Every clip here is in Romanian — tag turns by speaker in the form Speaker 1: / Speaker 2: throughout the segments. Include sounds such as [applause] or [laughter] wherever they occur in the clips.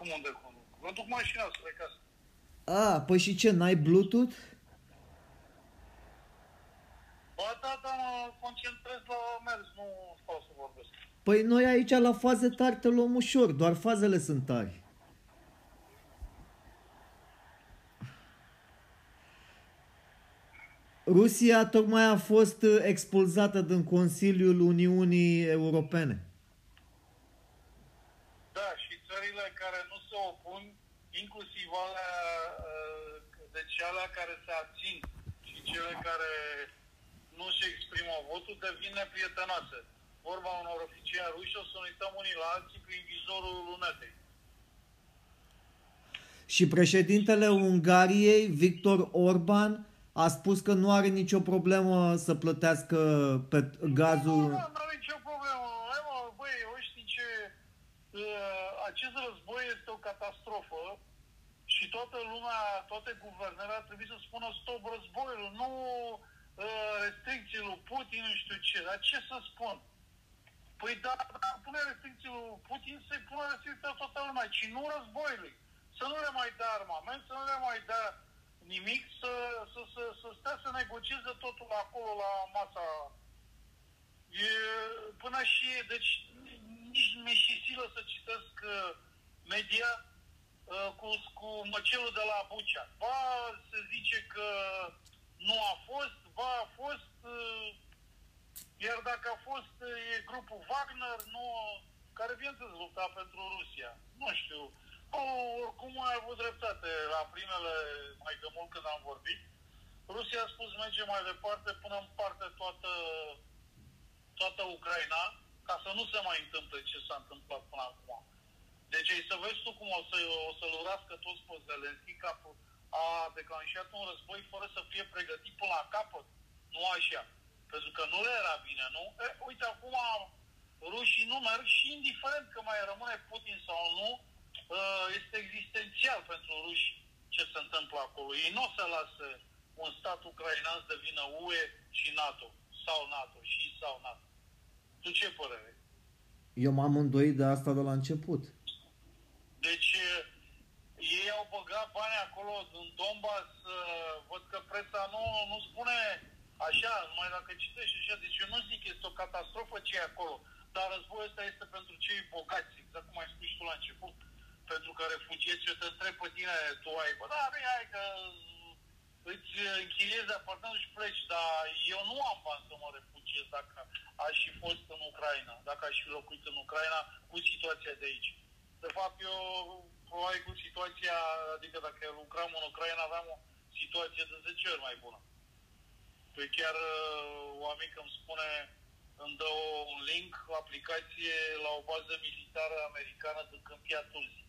Speaker 1: Cum unde conduc? Mă duc mașina spre casă.
Speaker 2: A, păi și ce, n-ai Bluetooth?
Speaker 1: Ba da, da, mă concentrez la mers, nu stau să vorbesc.
Speaker 2: Păi noi aici la faze tari te luăm ușor, doar fazele sunt tari. Rusia tocmai a fost uh, expulzată din Consiliul Uniunii Europene.
Speaker 1: Da, și țările care nu se opun, inclusiv alea, uh, deci alea care se abțin și cele care nu se exprimă votul, devin neprietenoase. Vorba unor oficiali ruși, o să ne uităm unii la alții prin vizorul lunetei.
Speaker 2: Și președintele Ungariei, Victor Orban, a spus că nu are nicio problemă să plătească pe gazul...
Speaker 1: Nu, nu are nicio problemă. Hai mă, băi, o știi ce? Uh, acest război este o catastrofă și toată lumea, toate guvernele ar trebui să spună stop războiul, nu uh, restricții lui Putin, nu știu ce. Dar ce să spun? Păi da, dar pune restricții lui Putin, să-i pună restricții la toată lumea, ci nu războiului. Să nu le mai dea armament, să nu le mai dea nimic, să, să, să, să stea să negocieze totul acolo la masa. E, până și, deci, nici mi-e și silă să citesc uh, media uh, cu, cu măcelul de la Bucea. Ba se zice că nu a fost, ba a fost, uh, iar dacă a fost, uh, e grupul Wagner, nu, care bineînțeles lupta pentru Rusia. Nu știu. O, oricum ai avut dreptate la primele, mai de mult când am vorbit. Rusia a spus merge mai departe până în parte toată, toată Ucraina, ca să nu se mai întâmple ce s-a întâmplat până acum. Deci ai să vezi tu cum o, să, o să-l urască toți pe Zelenski ca a declanșat un război fără să fie pregătit până la capăt. Nu așa. Pentru că nu le era bine, nu? E, uite, acum rușii nu merg și indiferent că mai rămâne Putin sau nu, uh, este existențial pentru ruși ce se întâmplă acolo. Ei nu o să lasă un stat ucrainean să devină UE și NATO. Sau NATO și sau NATO. Tu ce părere?
Speaker 2: Eu m-am îndoit de asta de la început.
Speaker 1: Deci uh, ei au băgat bani acolo în Donbass, uh, văd că presa nu, nu spune așa, numai dacă citești așa, deci eu nu zic că este o catastrofă ce e acolo, dar războiul ăsta este pentru cei bogați, exact cum ai spus și tu la început, pentru că refugiați, eu te întreb pe tine, tu ai, bă, da, bine, hai că îți închiriezi apartamentul și pleci, dar eu nu am bani să mă refugiez dacă aș fi fost în Ucraina, dacă aș fi locuit în Ucraina cu situația de aici. De fapt, eu probabil cu situația, adică dacă lucram în Ucraina, aveam o situație de 10 ori mai bună. Păi chiar o amică îmi spune, îmi dă un link, o aplicație la o bază militară americană din Câmpia Tulsi.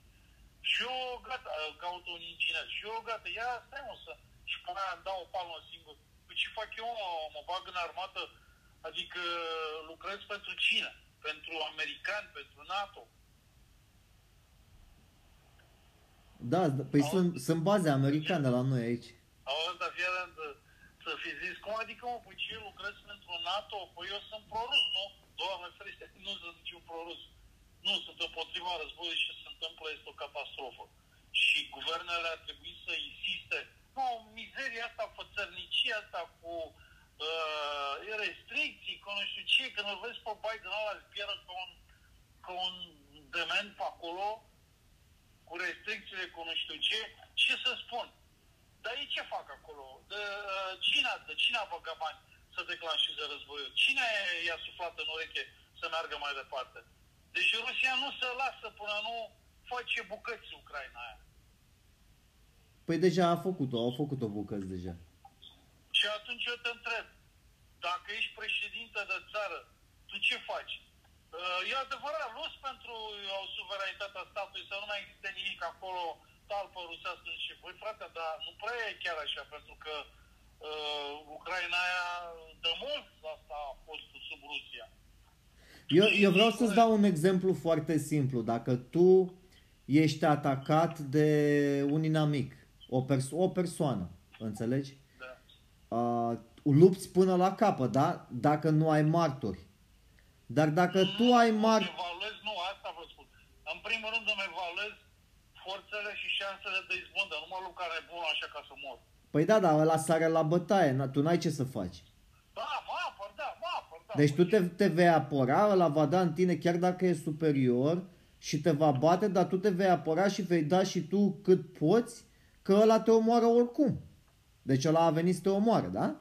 Speaker 1: Și eu, gata, caut un inginer. Și eu, gata, ia, stai mă să... Și până aia îmi dau o palmă singur. Păi ce fac eu, mă, mă bag în armată? Adică lucrez pentru cine? Pentru americani, pentru NATO?
Speaker 2: Da, păi sunt, sunt baze americane la noi aici.
Speaker 1: Auzi, dar fie rând, să fi zis, cum adică mă, păi ce lucrez pentru NATO? Păi eu sunt prorus, nu? Doamne [laughs] ferește, nu sunt niciun prorus. Nu, sunt împotriva războiului și ce se întâmplă este o catastrofă. Și guvernele ar trebui să insiste. Nu, mizeria asta, fățărnicia asta cu uh, restricții, cu nu știu ce, când îl vezi pe Biden ăla zbieră ca un, ca un dement pe acolo, cu restricțiile, cu nu știu ce, ce să spun? Dar ei ce fac acolo? De, uh, cine, de cine a băgat bani să declanșeze războiul? Cine i-a suflat în ureche să meargă mai departe? Deci Rusia nu se lasă până nu face bucăți Ucraina aia.
Speaker 2: Păi deja a făcut-o, au făcut-o bucăți deja.
Speaker 1: Și atunci eu te întreb, dacă ești președinte de țară, tu ce faci? Uh, e adevărat, luți pentru o suveranitatea statului să nu mai existe nimic acolo, talpă rusească și voi frate, dar nu prea e chiar așa, pentru că uh, Ucraina aia de mult asta a fost sub Rusia.
Speaker 2: Eu, eu vreau să-ți dau un exemplu foarte simplu. Dacă tu ești atacat de un inamic, o, perso- o persoană, înțelegi?
Speaker 1: Da.
Speaker 2: Uh, lupți până la capăt, da? Dacă nu ai martori. Dar dacă tu ai martori...
Speaker 1: Evaluez, nu, asta vă spun. În primul rând îmi evaluez forțele și șansele de izbândă. Nu mă lupt ca nebun așa ca să mor.
Speaker 2: Păi da, dar ăla sare la bătaie, na- tu n-ai ce să faci.
Speaker 1: Da, mă apăr, da, mă apăr, da.
Speaker 2: Deci tu
Speaker 1: Păi,
Speaker 2: te, te vei apăra, ăla va da în tine chiar dacă e superior și te va bate, dar tu te vei apăra și vei da și tu cât poți, că ăla te omoară oricum. Deci ăla a venit să te omoară, da?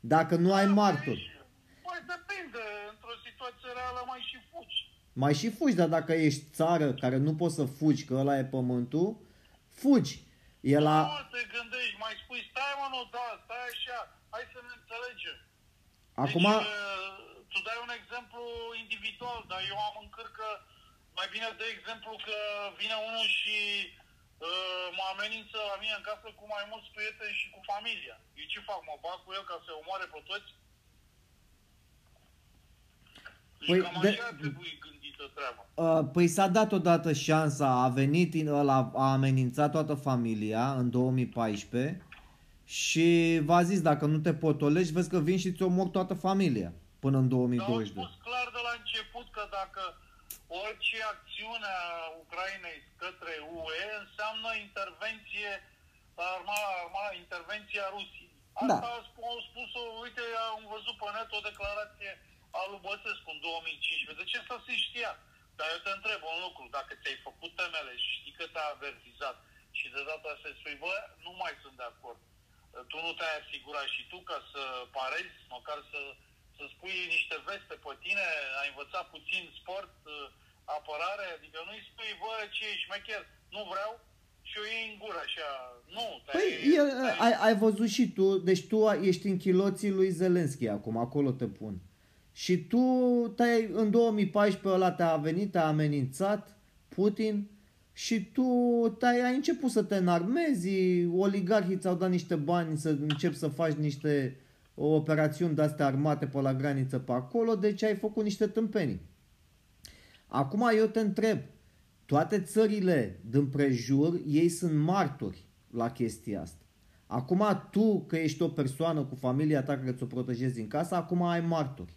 Speaker 2: Dacă nu ai martori.
Speaker 1: Păi depinde, într-o situație reală mai și fugi.
Speaker 2: Mai și fugi, dar dacă ești țară care nu poți să fugi, că ăla e pământul, fugi. E
Speaker 1: La...
Speaker 2: la...
Speaker 1: Nu te gândești, mai spui, stai mă, nu, da, stai așa, hai să ne înțelegem.
Speaker 2: Acum,
Speaker 1: Deci, uh, tu dai un exemplu individual, dar eu am în cârcă, mai bine de exemplu că vine unul și uh, mă amenință la mine în casă cu mai mulți prieteni și cu familia. Eu ce fac, mă bag cu el ca să omoare pe toți? Deci
Speaker 2: Păi,
Speaker 1: cam
Speaker 2: de-
Speaker 1: așa trebuie gândită treaba.
Speaker 2: Uh, Păi s-a dat odată șansa, a venit, în ăla, a amenințat toată familia în 2014 și v-a zis dacă nu te potolești, vezi că vin și ți omor toată familia până în
Speaker 1: Dar am
Speaker 2: 2022.
Speaker 1: spus clar de la început că dacă orice acțiune a Ucrainei către UE înseamnă intervenție arma, arma, intervenția Rusiei.
Speaker 2: Da.
Speaker 1: Asta a spus, au spus-o, uite, am văzut pe net o declarație a lui Băsescu în 2015. De ce să se știa? Dar eu te întreb un lucru, dacă ți-ai făcut temele și știi că te-a avertizat și de data asta spui, bă, nu mai sunt de acord. Tu nu te-ai asigurat și tu ca să parezi, măcar să, să spui niște veste pe tine, ai învățat puțin sport, uh, apărare, adică nu-i spui, bă, ce ești șmecher, nu vreau și o iei în gură așa. Nu, te-ai,
Speaker 2: Păi el,
Speaker 1: te-ai-
Speaker 2: ai, ai văzut și tu, deci tu ești în chiloții lui Zelenski acum, acolo te pun. Și tu te-ai, în 2014 ăla te-a venit, te-a amenințat Putin și tu te-ai, ai început să te înarmezi, oligarhii ți-au dat niște bani să începi să faci niște operațiuni de-astea armate pe la graniță pe acolo, deci ai făcut niște tâmpenii. Acum eu te întreb, toate țările din prejur, ei sunt martori la chestia asta. Acum tu, că ești o persoană cu familia ta care ți-o protejezi în casă, acum ai martori.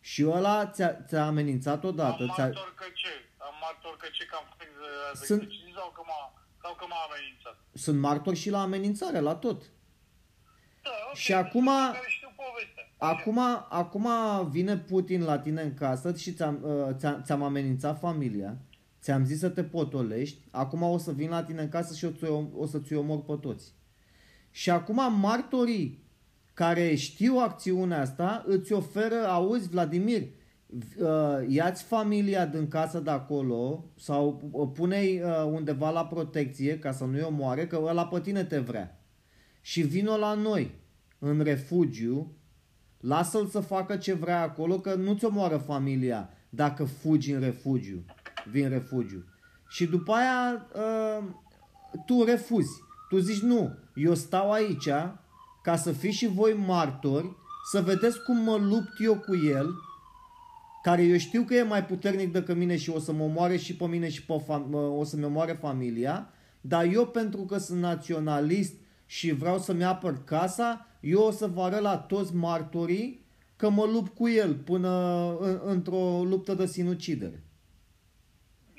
Speaker 2: Și ăla ți-a, ți-a amenințat odată.
Speaker 1: Am
Speaker 2: Ți-a...
Speaker 1: martor că ce? Am martor că ce? Că am făcut uh,
Speaker 2: Sunt-
Speaker 1: exerciții sau că m-a, sau că m-a amenințat?
Speaker 2: Sunt martori și la amenințare, la tot.
Speaker 1: Da, ok,
Speaker 2: Și acum-
Speaker 1: sunt care știu povestea.
Speaker 2: Acum, acum vine Putin la tine în casă și ți-am, uh, ți-am, ți-am amenințat familia, ți-am zis să te potolești, acum o să vin la tine în casă și o, ți- o să ți omor pe toți. Și acum martorii care știu acțiunea asta îți oferă, auzi Vladimir, v- uh, ia-ți familia din casă de acolo sau uh, pune-i uh, undeva la protecție ca să nu-i omoare, că ăla pe tine te vrea. Și vină la noi în refugiu, lasă-l să facă ce vrea acolo, că nu ți omoară familia dacă fugi în refugiu, vin în refugiu. Și după aia uh, tu refuzi. Tu zici nu, eu stau aici ca să fiți și voi martori, să vedeți cum mă lupt eu cu el, care eu știu că e mai puternic decât mine și o să mă omoare și pe mine și pe fam- o să-mi omoare familia, dar eu pentru că sunt naționalist și vreau să-mi apăr casa, eu o să vă arăt la toți martorii că mă lupt cu el până în, într-o luptă de sinucidere.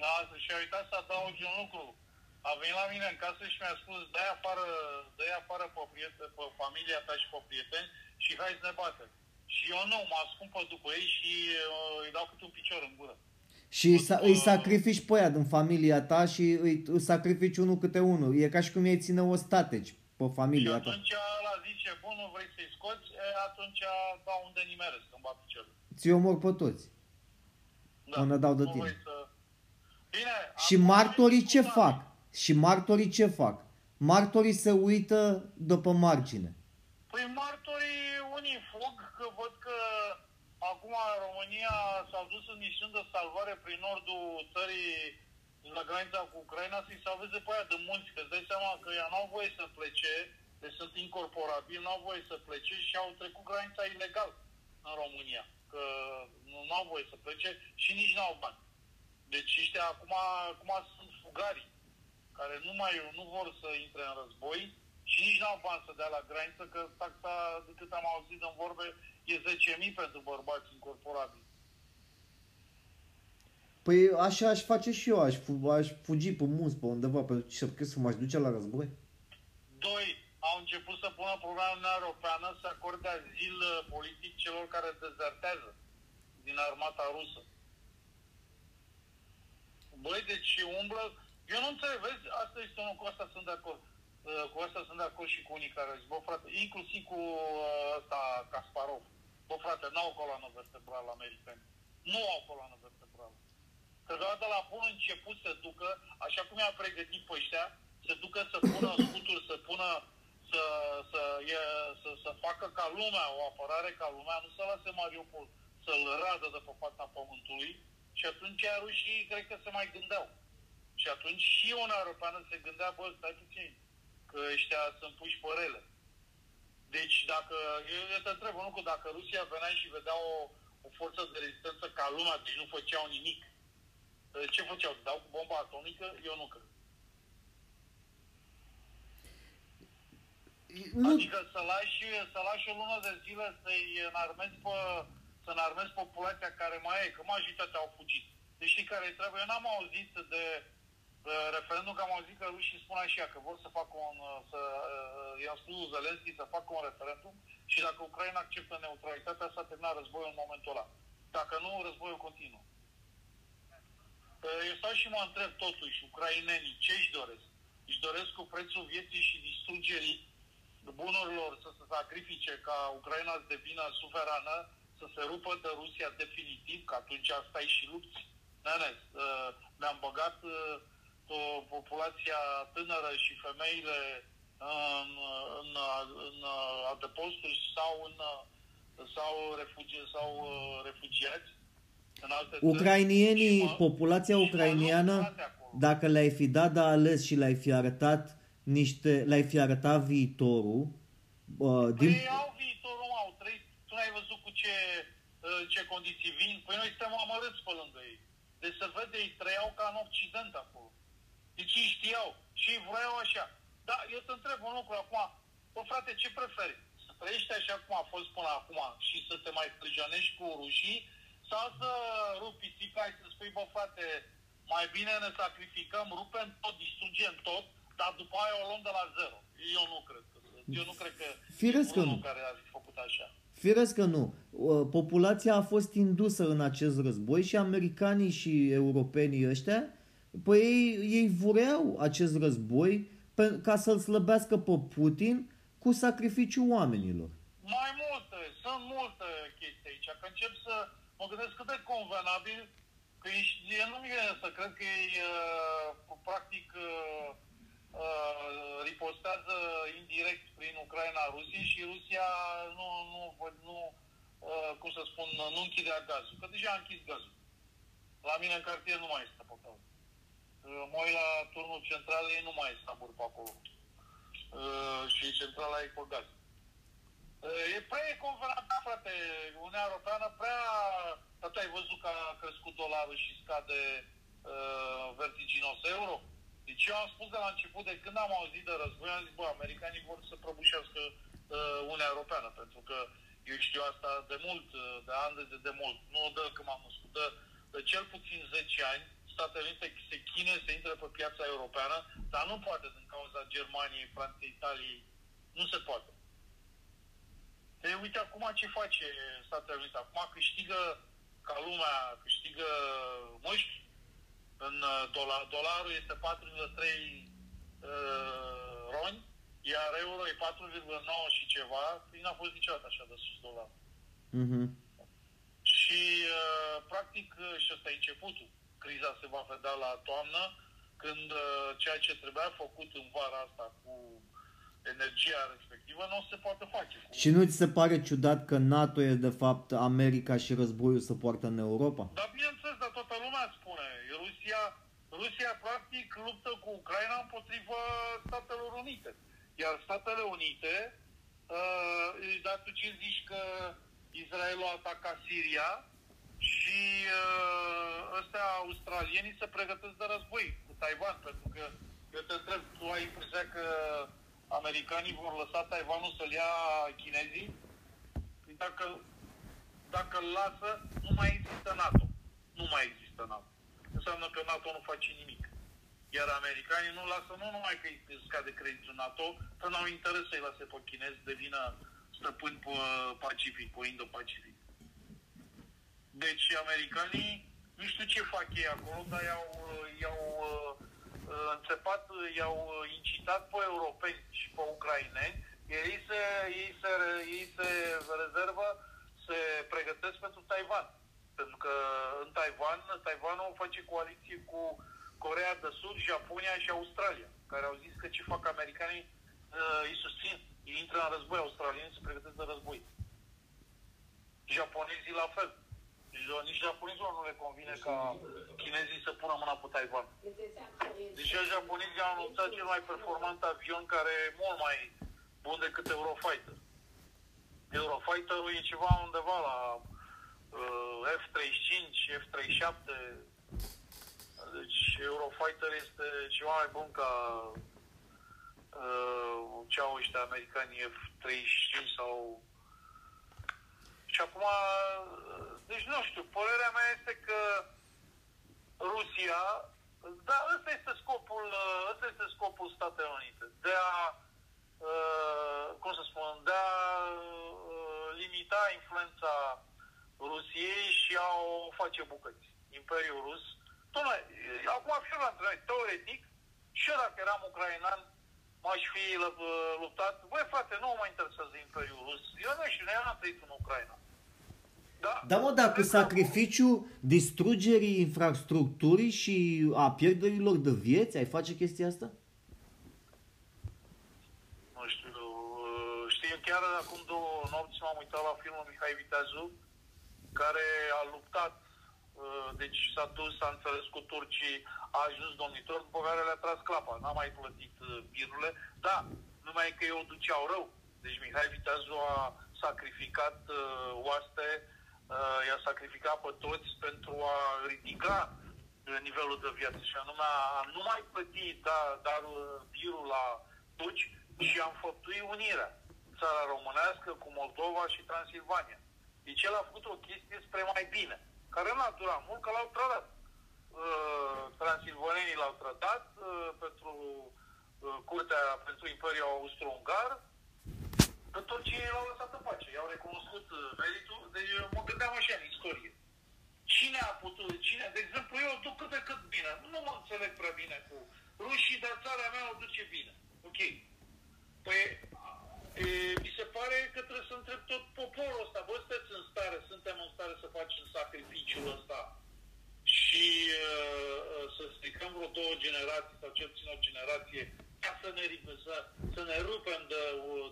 Speaker 1: Da, și-a uitat să adaugi un lucru. A venit la mine în casă și mi-a spus, dai afară, dai afară pe, prieten, pe familia ta și pe prieteni și hai să ne batem. Și eu nu, mă ascund pe după ei și uh, îi dau câte un picior în gură.
Speaker 2: Și îi sa- îi sacrifici pe aia din familia ta și îi, îi sacrifici unul câte unul. E ca și cum ei ține o stateci pe
Speaker 1: Și
Speaker 2: familia ta.
Speaker 1: atunci ăla zice, bun, nu vrei să-i scoți, e, atunci dau unde nimeresc, îmi bat piciorul.
Speaker 2: Ți omor pe toți. Până dau de
Speaker 1: nu
Speaker 2: tine.
Speaker 1: vrei Să... Bine,
Speaker 2: Și
Speaker 1: acum
Speaker 2: martorii ce
Speaker 1: discutăm.
Speaker 2: fac? Și martorii ce fac? Martorii se uită după margine.
Speaker 1: Păi martorii unii fug că văd că acum România s-a dus în misiuni de salvare prin nordul țării la granița cu Ucraina să-i salveze pe aia de munți, că îți dai seama că ea n-au voie să plece, deci sunt incorporabili, n-au voie să plece și au trecut granița ilegal în România, că nu au voie să plece și nici n-au bani. Deci ăștia acum, acum sunt fugarii care nu mai nu vor să intre în război și nici n-au bani să dea la graniță, că taxa, de cât am auzit în vorbe, e 10.000 pentru bărbați incorporabili.
Speaker 2: Păi așa aș face și eu, aș, fu- aș fugi pe munți, pe undeva, pentru ce să m-aș duce la război.
Speaker 1: Doi, au început să pună problema în Europeană să acorde azil uh, politic celor care dezertează din armata rusă. Băi, deci umblă... Eu nu înțeleg, vezi, asta este unul, cu asta sunt de acord. Uh, Cu asta sunt de acord și cu unii care zic, bă, frate, inclusiv cu uh, ăsta Kasparov. Bă, frate, n-au coloană vertebrală americani. Nu au coloană vertebrală. Că deodată la bun început să ducă, așa cum i-a pregătit pe ăștia, să ducă să pună [coughs] scuturi, să pună să, să, e, să, să facă ca lumea, o apărare ca lumea, nu să lase Mariupol să-l radă de pe fața pământului și atunci rușii cred că se mai gândeau. Și atunci și Uniunea Europeană se gândea, bă, stai puțin, că ăștia sunt puși pe rele. Deci dacă, eu, eu te întreb, nu că dacă Rusia venea și vedea o, o forță de rezistență ca lumea, deci nu făceau nimic, ce făceau? Dau cu bomba atomică? Eu nu cred.
Speaker 2: Nu,
Speaker 1: Adică să lași, să lași o lună de zile să-i înarmezi pe, să înarmezi populația care mai e, că majoritatea au fugit. Deci știi care trebuie? Eu n-am auzit de uh, referendum, că am auzit că rușii spun așa, că vor să facă un, uh, să, uh, i-am spus lui Zelenski să facă un referendum și dacă Ucraina acceptă neutralitatea, s-a terminat războiul în momentul ăla. Dacă nu, războiul continuă. Uh, Eu stau și mă întreb totuși, ucrainenii, ce își doresc? Își doresc cu prețul vieții și distrugerii bunurilor să se sacrifice ca Ucraina să devină suverană, să se rupă de Rusia definitiv, că atunci stai și lupți. Nene, uh, mi-am băgat uh, o populația tânără și femeile în, în, în adăposturi sau în sau, refugi, sau uh, refugiați în alte țări.
Speaker 2: Ucrainienii,
Speaker 1: Și mă-
Speaker 2: populația
Speaker 1: și mă
Speaker 2: ucrainiană,
Speaker 1: lupt, frate, acolo.
Speaker 2: dacă le-ai fi dat de ales și le-ai fi arătat niște, le-ai fi arătat viitorul, uh, din,
Speaker 1: Păi au viitorul, mă, au trăit. Tu n-ai văzut cu ce, uh, ce condiții vin? Păi noi suntem amărâți pe lângă ei. Deci se vede, ei trăiau ca în Occident acolo. Deci ei știau și ei vreau așa. Da, eu te întreb un lucru acum. Bă, frate, ce preferi? Să trăiești așa cum a fost până acum și să te mai prăjănești cu rușii sau să rupi pisica și să spui, bă, frate, mai bine ne sacrificăm, rupem tot, distrugem tot, dar după aia o luăm de la zero. Eu nu cred că, eu nu cred că
Speaker 2: Firesc că
Speaker 1: unul
Speaker 2: nu.
Speaker 1: care ar fi făcut așa.
Speaker 2: Firesc că nu. Uh, Populația a fost indusă în acest război și americanii și europenii ăștia, păi ei, ei vreau acest război pe, ca să-l slăbească pe Putin cu sacrificiul oamenilor.
Speaker 1: Mai multe, sunt multe chestii aici, că încep să mă gândesc cât de convenabil că ești, e, nu mi să cred că ei uh, practic uh, uh, ripostează indirect prin Ucraina Rusiei și Rusia nu, nu, nu uh, cum să spun, nu închidea gazul, că deja a închis gazul. La mine în cartier nu mai este pe acolo. Uh, Mă uit la turnul central, ei nu mai este abur pe acolo. Uh, și centrala e pe gaz. Uh, E prea convenabil, frate, Uniunea Europeană prea... Tot ai văzut că a crescut dolarul și scade uh, vertiginos euro? Deci eu am spus de la început, de când am auzit de război, am zis, bă, americanii vor să prăbușească uh, Uniunea Europeană, pentru că eu știu asta de mult, uh, de ani de, de mult, nu de când m-am născut, de, de cel puțin 10 ani, Statele Unite se chine să intre pe piața europeană, dar nu poate din cauza Germaniei, Franței, Italiei, nu se poate. E, uite acum ce face Statele Unite. Acum câștigă ca lumea, câștigă măști în uh, dolar. Dolarul este 4,3 uh, roni, iar euro e 4,9 și ceva. Păi n-a fost niciodată așa de sus dolarul.
Speaker 2: Mhm.
Speaker 1: Și, uh, practic, uh, și ăsta e începutul. Criza se va vedea la toamnă, când uh, ceea ce trebuia făcut în vara asta cu energia respectivă nu se poate face. Cu...
Speaker 2: Și nu ți se pare ciudat că NATO e de fapt America și războiul se poartă în Europa?
Speaker 1: Dar bineînțeles, dar toată lumea spune. Rusia, Rusia practic luptă cu Ucraina împotriva Statelor Unite. Iar Statele Unite, uh, dar tu ce zici că Israelul a atacat Siria și uh, ăstea australienii se pregătesc de război cu Taiwan, pentru că eu te întreb, tu ai impresia că americanii vor lăsa Taiwanul să-l ia chinezii? Păi Dacă, dacă îl lasă, nu mai există NATO. Nu mai există NATO. înseamnă că NATO nu face nimic. Iar americanii nu lasă nu numai că îi scade creditul NATO, că n-au interes să-i lase pe chinezi devină stăpâni pe Pacific, pe Indo-Pacific. Deci americanii, nu știu ce fac ei acolo, dar i-au, i-au uh, înțepat, i-au incitat pe europeni și pe ucraineni, ei se, ei se, ei se rezervă, se pregătesc pentru Taiwan. Pentru că în Taiwan, Taiwanul face coaliție cu Corea de Sud, Japonia și Australia, care au zis că ce fac americanii uh, îi susțin. Ei intră în război, australienii se pregătesc de război. Japonezii la fel. Nici japonezilor nu le convine ca chinezii să pună mâna pe Taiwan. Deci japonezii au anunțat cel mai performant avion care e mult mai bun decât Eurofighter. Eurofighterul e ceva undeva la uh, F-35, F-37, deci Eurofighter este ceva mai bun ca uh, ce au ăștia americani F-35 sau... Și acum, deci nu știu, părerea mea este că Rusia, da, ăsta este scopul, ăsta este scopul Statelor Unite, de a, uh, cum să spun, de a uh, limita influența Rusiei și a o face bucăți. Imperiul Rus Dom'le, acum fiu la întrebare, teoretic, și eu dacă eram ucrainean, m-aș fi luptat. Băi, frate, nu mă interesează Imperiul Rus. Eu nu știu, eu n-am trăit în Ucraina.
Speaker 2: Da, da mă, dacă sacrificiu distrugerii infrastructurii și a pierderilor de vieți, ai face chestia asta?
Speaker 1: Nu știu, știu, chiar acum două nopți m-am uitat la filmul Mihai Viteazu, care a luptat Uh, deci s-a dus, s-a înțeles cu turcii, a ajuns domnitor, după care le-a tras clapa. N-a mai plătit uh, birurile. Da, numai că eu duceau rău. Deci Mihai Viteazu a sacrificat uh, oaste, uh, i-a sacrificat pe toți pentru a ridica uh, nivelul de viață și anume a nu mai plăti da, dar birul la turci și am făptui unirea. Țara românească cu Moldova și Transilvania. Deci el a făcut o chestie spre mai bine care n-a durat mult, că l-au trădat. Uh, transilvanenii l-au trădat uh, pentru uh, curtea, pentru Imperiul Austro-Ungar, că tot ce l-au lăsat în pace. I-au recunoscut uh, meritul, deci mă gândeam așa în istorie. Cine a putut, cine, de exemplu, eu o duc cât de cât bine. Nu mă înțeleg prea bine cu rușii, dar țara mea o duce bine. Ok. Păi E, mi se pare că trebuie să întreb tot poporul ăsta, bă, sunteți în stare, suntem în stare să facem sacrificiul ăsta și uh, să stricăm vreo două generații sau cel puțin o generație ca să ne, să, să ne rupem de,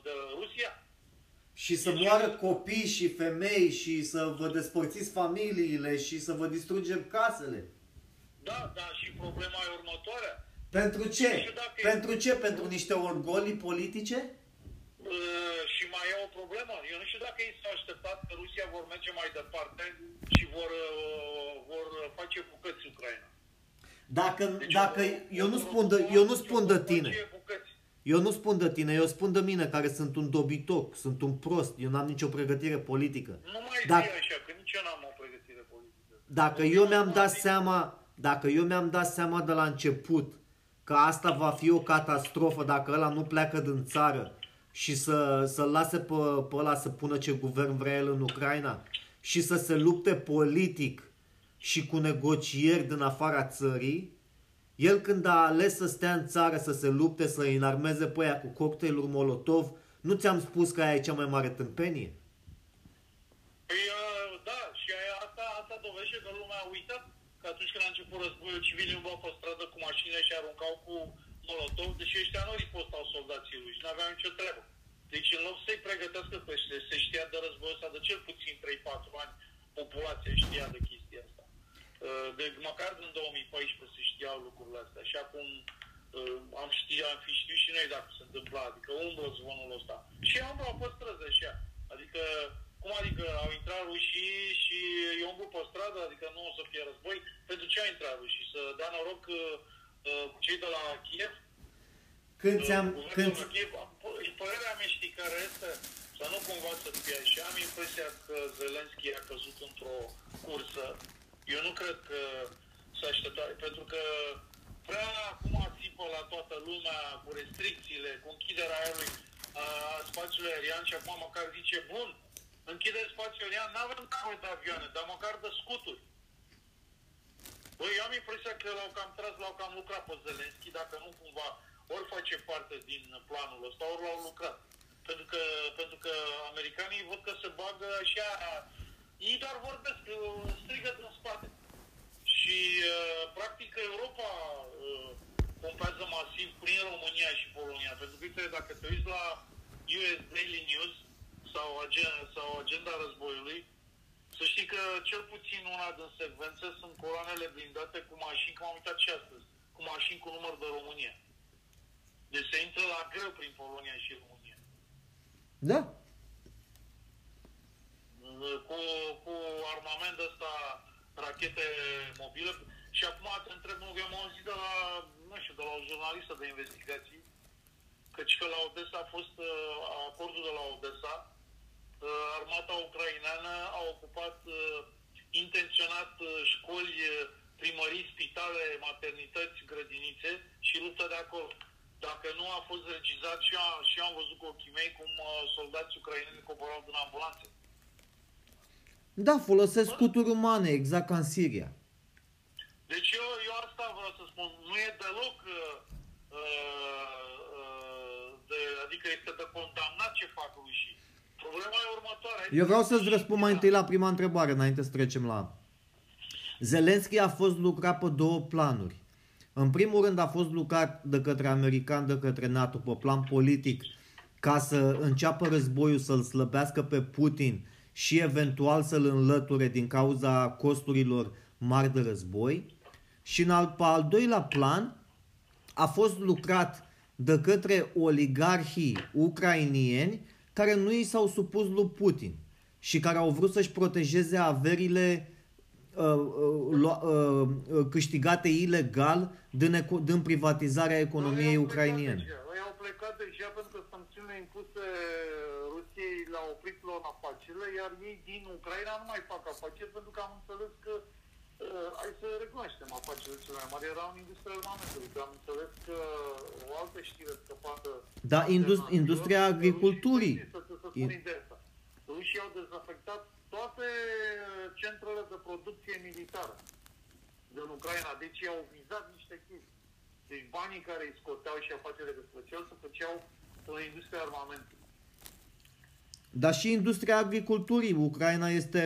Speaker 1: de Rusia?
Speaker 2: Și să deci, moară copii și femei și să vă despărțiți familiile și să vă distrugem casele.
Speaker 1: Da, da, și problema e următoarea.
Speaker 2: Pentru ce? Pentru ce? Pentru niște orgolii politice?
Speaker 1: Uh, și mai e o problemă. Eu nu știu dacă ei s-au așteptat că Rusia vor merge mai departe și vor, uh, vor face bucăți Ucraina.
Speaker 2: Dacă, deci dacă eu, nu spun de, eu nu spun de tine. Eu nu spun de tine, eu spun de mine care sunt un dobitoc, sunt un prost, eu n-am nicio pregătire politică.
Speaker 1: Nu mai dacă, așa, că nici eu n-am o pregătire politică.
Speaker 2: Dacă eu mi-am dat seama, dacă eu mi-am dat seama de la început că asta va fi o catastrofă dacă ăla nu pleacă din țară, și să, să lase pe, pe ăla să pună ce guvern vrea el în Ucraina și să se lupte politic și cu negocieri din afara țării, el când a ales să stea în țară, să se lupte, să îi înarmeze pe aia cu cocktailuri Molotov, nu ți-am spus că aia e cea mai mare tâmpenie?
Speaker 1: Păi, uh, da, și aia, asta, asta dovedește că lumea a uitat că atunci când a început războiul, civilii nu pe stradă cu mașinile și aruncau cu Molotov, deși ăștia nu ripostau soldații ruși, n-aveau nicio treabă. Deci în loc să-i pregătească pe ăștia, se știa de războiul ăsta de cel puțin 3-4 ani, populația știa de chestia asta. Uh, de, măcar din 2014 se știau lucrurile astea și acum uh, am știut, am fi știut și noi dacă se întâmpla, adică umblă zvonul ăsta. Și am pe străzi așa, adică cum adică au intrat rușii și eu umblu pe stradă, adică nu o să fie război? Pentru ce au intrat rușii? Să dea noroc uh, Uh, cei de la Kiev.
Speaker 2: Când uh, ți-am... Când...
Speaker 1: Kiev, părerea mea știi care este? Să nu cumva să fie așa, am impresia că Zelenski a căzut într-o cursă. Eu nu cred că să aștepta, pentru că prea acum țipă la toată lumea cu restricțiile, cu închiderea aerului a spațiului aerian și acum măcar zice, bun, închide spațiul aerian, nu avem nevoie de avioane, dar măcar de scuturi. Băi, eu am impresia că l-au cam tras, l-au cam lucrat pe Zelenski, dacă nu cumva ori face parte din planul ăsta, ori l-au lucrat. Pentru că, pentru că americanii văd că se bagă așa, ei doar vorbesc, strigă din spate. Și, uh, practic, Europa uh, pompează masiv prin România și Polonia. Pentru că, uite, dacă te uiți la US Daily News sau agenda, sau agenda războiului, să știi că cel puțin una din secvențe sunt coloanele blindate cu mașini, cum am uitat și astăzi, cu mașini cu număr de România. Deci se intră la greu prin Polonia și România.
Speaker 2: Da.
Speaker 1: Cu, cu armament ăsta, rachete mobile. Și acum te întreb, nu, eu am auzit de la, nu știu, de la o jurnalistă de investigații, căci că la Odessa a fost uh, acordul de la Odessa, uh, armata ucraineană a ocupat uh, intenționat școli, primării, spitale, maternități, grădinițe și luptă de acolo dacă nu a fost regizat și, a, și am văzut cu ochii mei cum uh, soldați ucraineni coborau din ambulanțe.
Speaker 2: Da, folosesc scuturi umane, exact ca în Siria.
Speaker 1: Deci eu, eu asta vreau să spun, nu e deloc, uh, uh, de, adică este de condamnat ce fac rușii. Problema e următoarea.
Speaker 2: Eu vreau să-ți răspund mai întâi la prima întrebare, înainte să trecem la... Zelenski a fost lucrat pe două planuri. În primul rând a fost lucrat de către american, de către NATO pe plan politic ca să înceapă războiul, să-l slăbească pe Putin și eventual să-l înlăture din cauza costurilor mari de război. Și în al, pe al doilea plan a fost lucrat de către oligarhii ucrainieni care nu i s-au supus lui Putin și care au vrut să-și protejeze averile Uh, uh, uh, câștigate ilegal din, din privatizarea economiei ucrainiene.
Speaker 1: Ei au plecat deja pentru că sancțiunile impuse Rusiei le-au oprit lor afacerile, iar ei din Ucraina nu mai fac afaceri pentru că am înțeles că uh, hai să recunoaștem afacerile cele mai mari erau în industria armamentului, că am înțeles că o altă știre scăpată
Speaker 2: da, indust- industria agriculturii.
Speaker 1: Să, să, să spun ideea asta. Rușii au dezafectat toate centrele de producție militară din Ucraina. Deci au vizat niște chestii. Deci banii care îi scoteau și afacerile de făceau, se făceau în industria armamentului.
Speaker 2: Dar și industria agriculturii. Ucraina este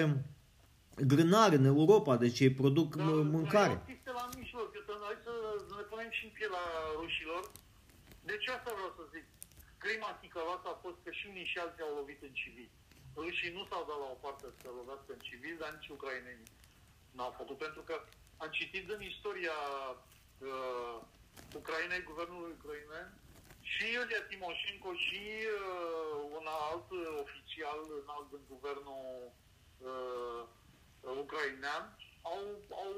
Speaker 2: grânar în Europa, deci ei produc da, mâncare.
Speaker 1: Da, la mijloc. Hai să ne punem și în pielea rușilor. Deci asta vreau să zic. Crima ticăloasă a fost că și unii și alții au lovit în civil rușii nu s-au dat la o parte să lovească în civil, dar nici ucrainenii n-au făcut. Pentru că am citit în istoria uh, Ucrainei, guvernului ucrainen, și Iulia Timoșenko și uh, un alt oficial înalt din guvernul uh, ucrainean au, au,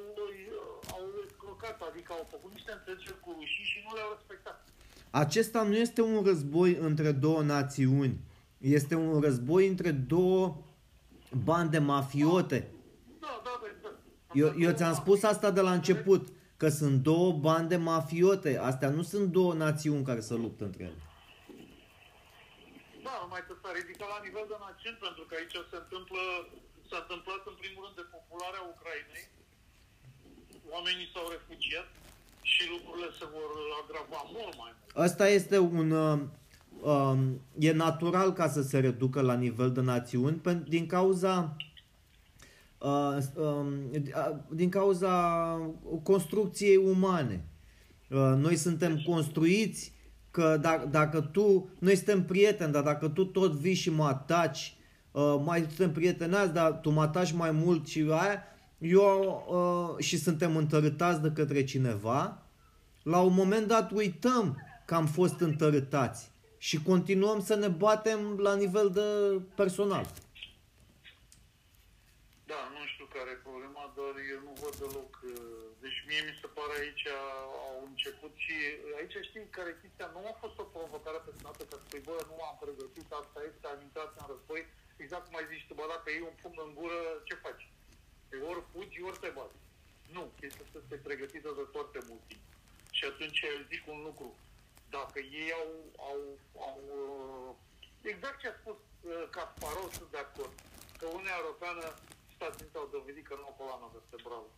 Speaker 1: au escrocat, adică au făcut niște înțelegeri cu rușii și nu le-au respectat.
Speaker 2: Acesta nu este un război între două națiuni este un război între două bande mafiote.
Speaker 1: Da, da, da.
Speaker 2: Eu, eu ți-am spus asta de la început, că sunt două bande mafiote. Astea nu sunt două națiuni care să luptă între ele.
Speaker 1: Da, mai că s-a ridicat la nivel de națiuni, pentru că aici se întâmplă, s-a întâmplat în primul rând de popularea Ucrainei. Oamenii s-au refugiat și lucrurile se vor agrava mult mai mult.
Speaker 2: Asta este un, uh, um, e natural ca să se reducă la nivel de națiuni din cauza uh, um, din cauza construcției umane. Uh, noi suntem construiți că dacă, dacă tu, noi suntem prieteni, dar dacă tu tot vii și mă ataci, uh, mai suntem prietenați, dar tu mă ataci mai mult și aia, eu uh, și suntem întărâtați de către cineva, la un moment dat uităm că am fost întărâtați și continuăm să ne batem la nivel de personal.
Speaker 1: Da, nu știu care e problema, dar eu nu văd deloc. Uh, deci mie mi se pare aici au început și aici știi care chestia nu a fost o provocare personală că spui, bă, nu am pregătit, asta este, am intrat în război, exact cum ai zis tu, bă, dacă iei un pumn în gură, ce faci? Ori fugi, ori te bați. Nu, chestia asta este pregătită de foarte mult timp. Și atunci eu zic un lucru. Dacă ei au, au, au uh, exact ce a spus uh, Kasparov, sunt de acord, că Uniunea Europeană Statele Unite au dovedit că nu au coloană vertebrală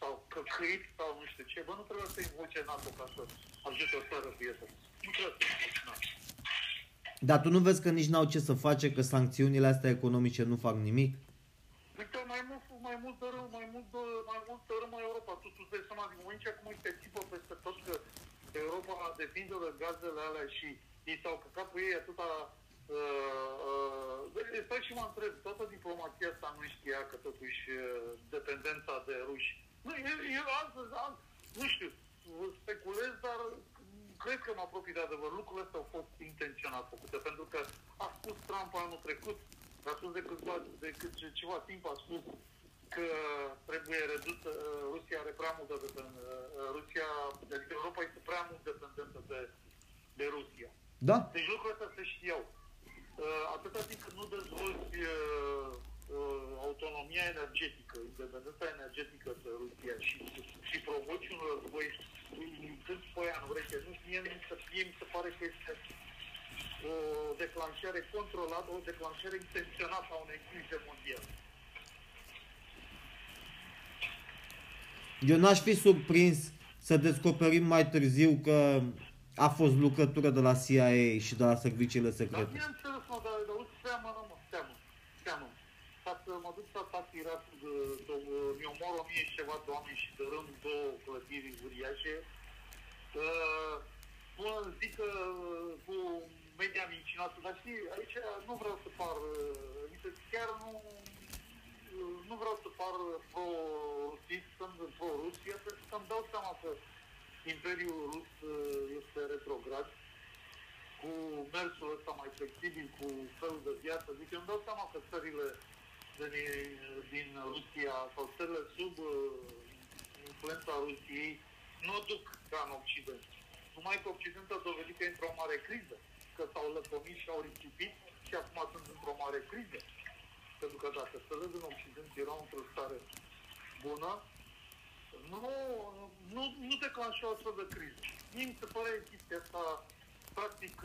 Speaker 1: sau căcăit sau nu știu ce, bă, nu trebuie să invoce NATO ca să ajute o țară prietenă. Nu trebuie să invoce NATO.
Speaker 2: Dar tu nu vezi că nici n-au ce să face, că sancțiunile astea economice nu fac nimic?
Speaker 1: Uite, mai mult, mai mult rău, mai mult, mai mult rău mai Europa. Tu, tu dai seama din moment ce acum este tipă peste tot că Europa depinde de gazele alea și ei s-au căcat pe ei atâta Uh, uh, stai și mă întreb, toată diplomația asta nu știa că totuși uh, dependența de ruși. Nu, eu, eu astăzi, azi, nu știu, speculez, dar cred că mă apropii de adevăr. Lucrurile astea au fost intenționat făcute, pentru că a spus Trump anul trecut, a spus de, câțiva, de cât, ceva timp, a spus că trebuie redusă, uh, Rusia are prea multă dependență, uh, Rusia, adică Europa este prea mult dependentă de, de Rusia.
Speaker 2: Da.
Speaker 1: Deci lucrurile astea se știau. Uh, atâta timp cât nu dezvolți uh, uh, autonomia energetică, independența energetică de Rusia și, și provoci un război când spui în ureche, nu, mie, mie mi se pare că este o declanșare controlată, o declanșare intenționată a unei crize mondiale.
Speaker 2: Eu n-aș fi surprins să descoperim mai târziu că a fost lucrătură de la CIA și de la serviciile secrete.
Speaker 1: Dar bineînțeles, mă, dar, dar uite, seamă, nu, mă, seamă, seamă. Ca să mă duc să atac Irakul, mi omor o mie și ceva de oameni și dărâm două clădiri uriașe, uh, până zic că uh, cu media mincinoasă, dar știi, aici nu vreau să par, uh, chiar nu, uh, nu vreau să par pro-rusist, sunt pro-Rusia, pentru că îmi dau seama că Imperiul Rus uh, este retrograd, cu mersul ăsta mai flexibil, cu felul de viață. Deci îmi dau seama că țările din, din Rusia sau țările sub uh, influența Rusiei nu duc ca în Occident. Numai că Occident a dovedit că e într-o mare criză, că s-au lăcomit și au risipit și acum sunt într-o mare criză. Pentru că dacă țările din Occident erau într-o stare bună, nu, nu, nu declanșa o astfel de criză. Mie mi se pare chestia asta, practic,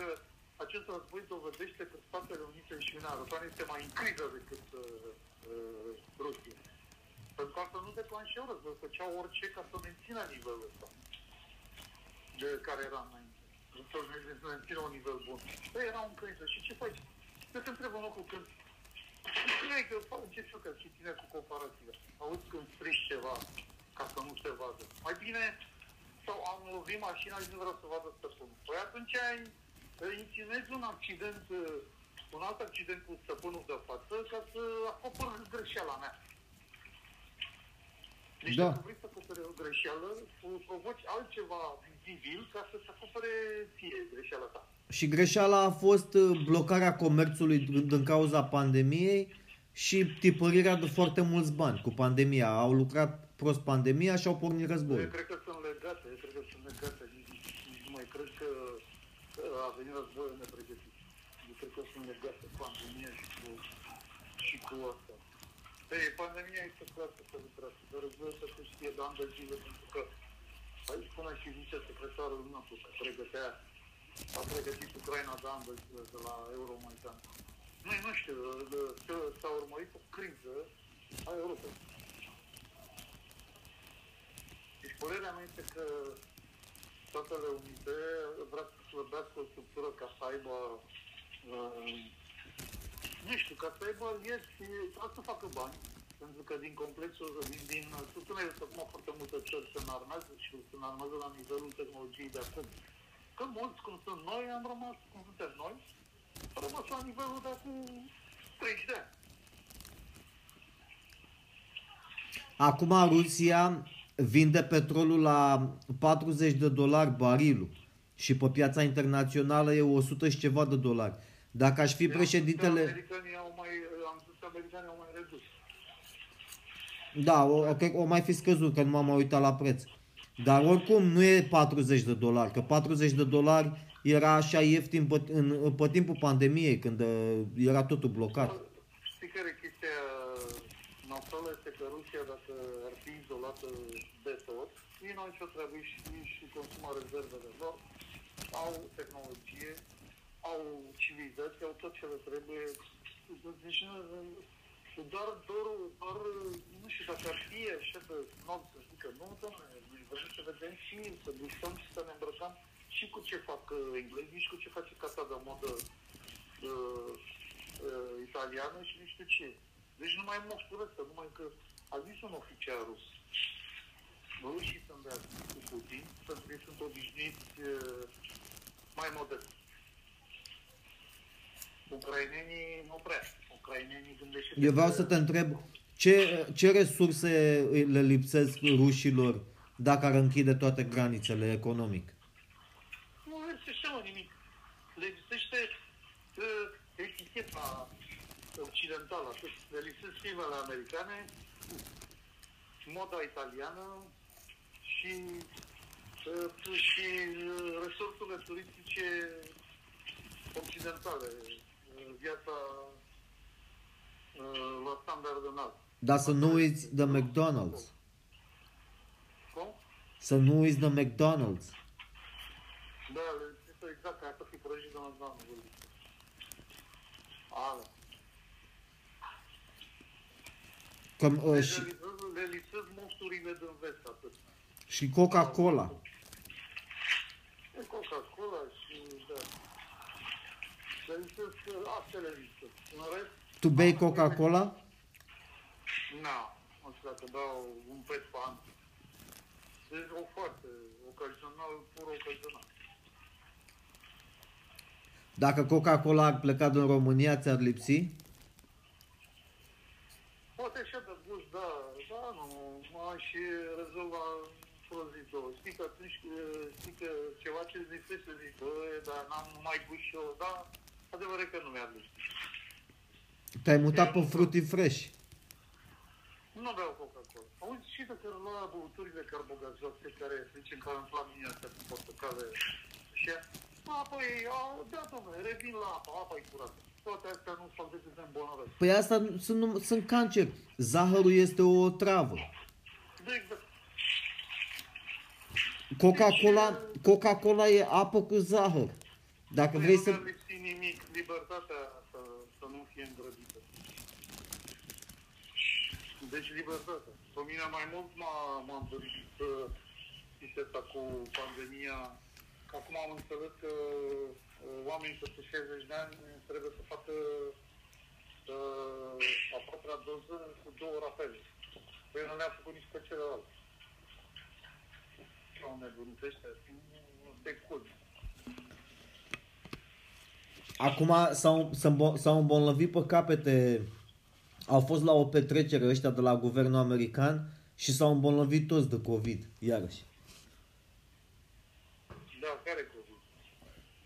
Speaker 1: acest război dovedește că Statele Unite și Uniunea Europeană este mai în criză decât uh, uh, Rusia. Pentru că asta nu declanșeau război, făceau orice ca să mențină nivelul ăsta de care era înainte. Să mențină un nivel bun. Păi era în criză. Și ce faci? Eu te întreb în locul când Știi că fac ce știu că și tine cu comparațiile. Auzi când strici ceva ca să nu se vadă. Mai bine, sau am lovit mașina și nu vreau să vadă stăpânul. Păi atunci ai inținezi un accident, un alt accident cu stăpânul de față ca să acopăr greșeala mea. Deci da. dacă vrei să acopere o greșeală, provoci altceva vizibil ca să se acopere ție greșeala ta.
Speaker 2: Și greșeala a fost uh, blocarea comerțului din cauza pandemiei și tipărirea de foarte mulți bani cu pandemia. Au lucrat prost pandemia și au pornit război.
Speaker 1: Eu cred că sunt legate, eu cred că sunt legate. Nu mai cred că a venit războiul nepregătit. Eu cred că sunt legate pandemia și cu, și cu asta. Ei, pandemia este clar că se lucrează, dar războiul să se știe de ani de zile, pentru că aici până și vicesecretarul NATO se pregătea, a pregătit Ucraina de ani de zile de la Euromaidan. Nu, nu știu, s-a urmărit o criză a Europei. Deci părerea mea este că Statele Unite vrea să slăbească o structură ca să aibă uh, nu știu, ca să aibă vieți, ca să facă bani, pentru că din complexul, din, din structura este acum foarte multe țări se înarmează și se înarmează la nivelul tehnologiei de acum. Că mulți, cum sunt noi, am rămas, cum suntem noi, am rămas la nivelul de acum 30 de ani.
Speaker 2: Acum Rusia vinde petrolul la 40 de dolari barilul și pe piața internațională e 100 și ceva de dolari. Dacă aș fi
Speaker 1: Eu
Speaker 2: președintele...
Speaker 1: Americanii au mai, am zis că americanii au mai redus.
Speaker 2: Da, o, cred că o mai fi scăzut, că nu m-am mai uitat la preț. Dar oricum nu e 40 de dolari, că 40 de dolari era așa ieftin pe, în, pe timpul pandemiei, când uh, era totul blocat.
Speaker 1: Știi care e chestia noastră? Adevărul este că Rusia, dacă ar fi izolată de tot, ei nu au nicio treabă și, și consumă rezervele lor, au tehnologie, au civilizație, au tot ce le trebuie. Deci doar, doar, doar, nu știu, dacă ar fi așa de snob să zică, nu, domnule, noi vrem să vedem și să gustăm și să ne îmbrăcăm și cu ce fac uh, englezii și cu ce face casa de modă uh, uh, italiană și nu știu ce. Deci nu mai mostul ăsta, numai că a zis un oficial rus. Rușii sunt de cu Putin, pentru că sunt obișnuiți uh, mai modest. Ucrainenii nu prea. Ucrainenii gândește...
Speaker 2: Eu vreau să te întreb, ce, ce resurse le lipsesc rușilor dacă ar închide toate granițele economic?
Speaker 1: Nu lipsește mă nimic. Le lipsește uh, eticheta occidentală, atât. Le lipsesc filmele americane, moda italiană și, uh, și uh, resorturile turistice occidentale. Uh, viața uh, la standard înalt.
Speaker 2: Dar să nu uiți de McDonald's.
Speaker 1: Cum?
Speaker 2: Să nu uiți de McDonald's.
Speaker 1: Da, le lipsește exact, ca să fi prăjit de McDonald's. Ale.
Speaker 2: Că, uh,
Speaker 1: Deci
Speaker 2: și,
Speaker 1: le lipsesc- le lipsesc monsturile din vest, atât.
Speaker 2: și Coca-Cola.
Speaker 1: E Coca-Cola și, da. Le lipsesc, astea le lipsesc. În rest,
Speaker 2: Tu bei Coca-Cola?
Speaker 1: nu. Nu știu dacă dau un pet pe an. Deci o foarte ocazional, pur ocazional.
Speaker 2: Dacă Coca-Cola ar pleca din România, ți-ar lipsi?
Speaker 1: Poate așa de gust, da, da, nu, mă și rezolva într-o zi, două. Știi că atunci, uh, știi că ceva ce îți lipsește, zic, bă, dar n-am mai gust și eu, da, adevărat că nu mi-ar lipsi.
Speaker 2: Te-ai mutat pe Fruity Fresh.
Speaker 1: Nu beau Coca-Cola. Auzi, și dacă lua băuturile carbogazoase care, să zicem, care îmi plac mie astea cu portocale și apoi, au, da, domnule, revin la apă, apa e curată. Toate astea nu fac decât să îmbolnăvesc.
Speaker 2: Păi asta sunt, num- sunt cancer. Zahărul este o travă.
Speaker 1: De exact.
Speaker 2: Coca-Cola, Coca-Cola e apă cu zahăr. Dacă vrei
Speaker 1: nu
Speaker 2: să...
Speaker 1: mi-ar lipsi nimic, libertatea să, să nu fie îngrădită. Deci libertatea. Pe mine mai mult m-a, m-a dorit uh, chestia asta cu pandemia. Că Acum am înțeles că uh, oamenii peste 60 de ani trebuie să facă uh, a patra doză cu două rapele. Păi nu le-a făcut nici pe celălalt. Sau nebunisește, nu te culmi.
Speaker 2: Acum s-au, s-au s-au îmbolnăvit pe capete. Au fost la o petrecere ăștia de la guvernul american și s-au îmbolnăvit toți de COVID, iarăși.
Speaker 1: Da, care COVID?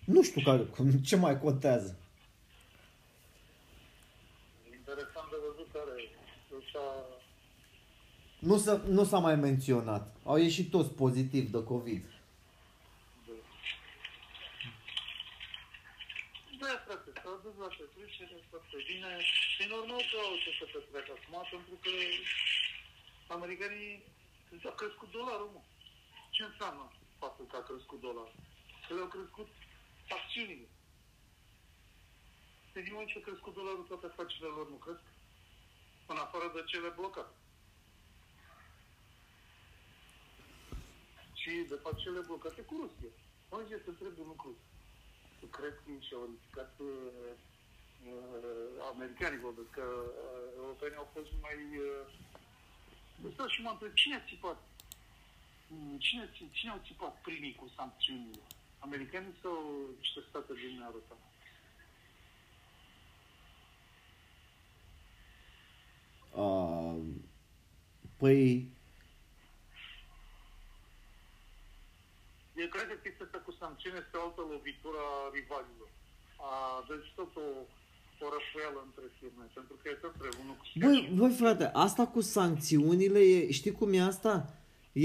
Speaker 2: Nu știu care, ce mai contează.
Speaker 1: Interesant de văzut care s-a...
Speaker 2: Nu, s-a, nu s-a mai menționat. Au ieșit toți pozitiv de COVID.
Speaker 1: Da, frate, s-a dus la petrecere, foarte bine. E normal că au ce să petreacă acum, pentru că americanii a crescut dolarul, mă. Ce înseamnă faptul că a crescut dolarul? Că le-au crescut acțiunile. Deci în moment ce a crescut dolarul, toate afacerile lor nu cresc. În afară de cele blocate. Și de fapt cele blocate cu Rusia. Mă zice să întreb un lucru. Tu crezi că și-au ridicat uh, uh, americanii vorbesc, că uh, europenii au fost mai... Uh, Stau și mă întreb, cine a țipat? Mm, Cine, cine au țipat primii cu sancțiunile? Americanii sau niște state din Uniunea Europeană?
Speaker 2: Uh, păi,
Speaker 1: Eu cred că chestia asta cu sancțiuni este o altă lovitură a rivalilor. A, deci tot o, o răfuială între firme, pentru că e tot trebuie unul cu
Speaker 2: Băi, băi frate, asta cu sancțiunile, e, știi cum e asta?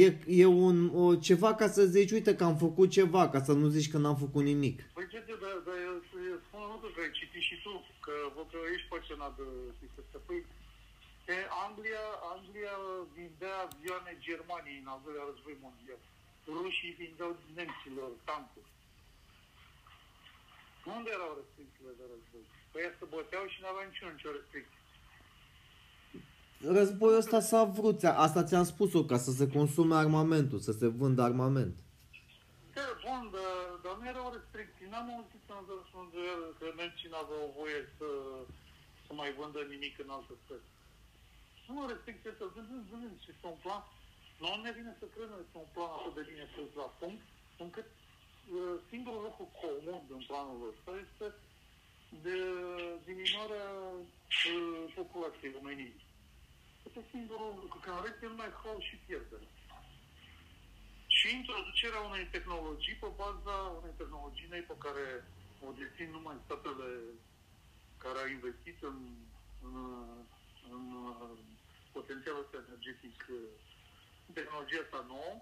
Speaker 2: E, e un, o, ceva ca să zici, uite că am făcut ceva, ca să nu zici că n-am făcut nimic.
Speaker 1: Păi ce te, dar da, eu, eu spun un lucru că ai citit și tu, că văd că ești pasionat de chestia asta. Păi, Că Anglia, Anglia vindea avioane Germaniei în al doilea război mondial. Rușii vindeau nemților tancuri. Unde erau restricțiile de război? Păi ea se băteau și nu aveau niciun nicio restricție.
Speaker 2: Războiul ăsta s-a vrut, asta ți-am spus-o, ca să se consume armamentul, să se vândă armament.
Speaker 1: Da, bun, dar, dar nu erau restricții. N-am auzit în răspuns că nemții n-aveau voie să, să mai vândă nimic în alte țări. Nu restricție să vândem, vândem și este un plan. Nu ne vine să credem că este un plan atât de bine pus la punct, încât uh, singurul lucru comun din planul ăsta este de diminuarea uh, populației României. Este singurul lucru, că în rest e numai haos și pierdere. Și introducerea unei tehnologii pe baza unei tehnologii noi pe care o dețin numai statele care au investit în, în, în potențialul ăsta energetic, în tehnologia asta nouă,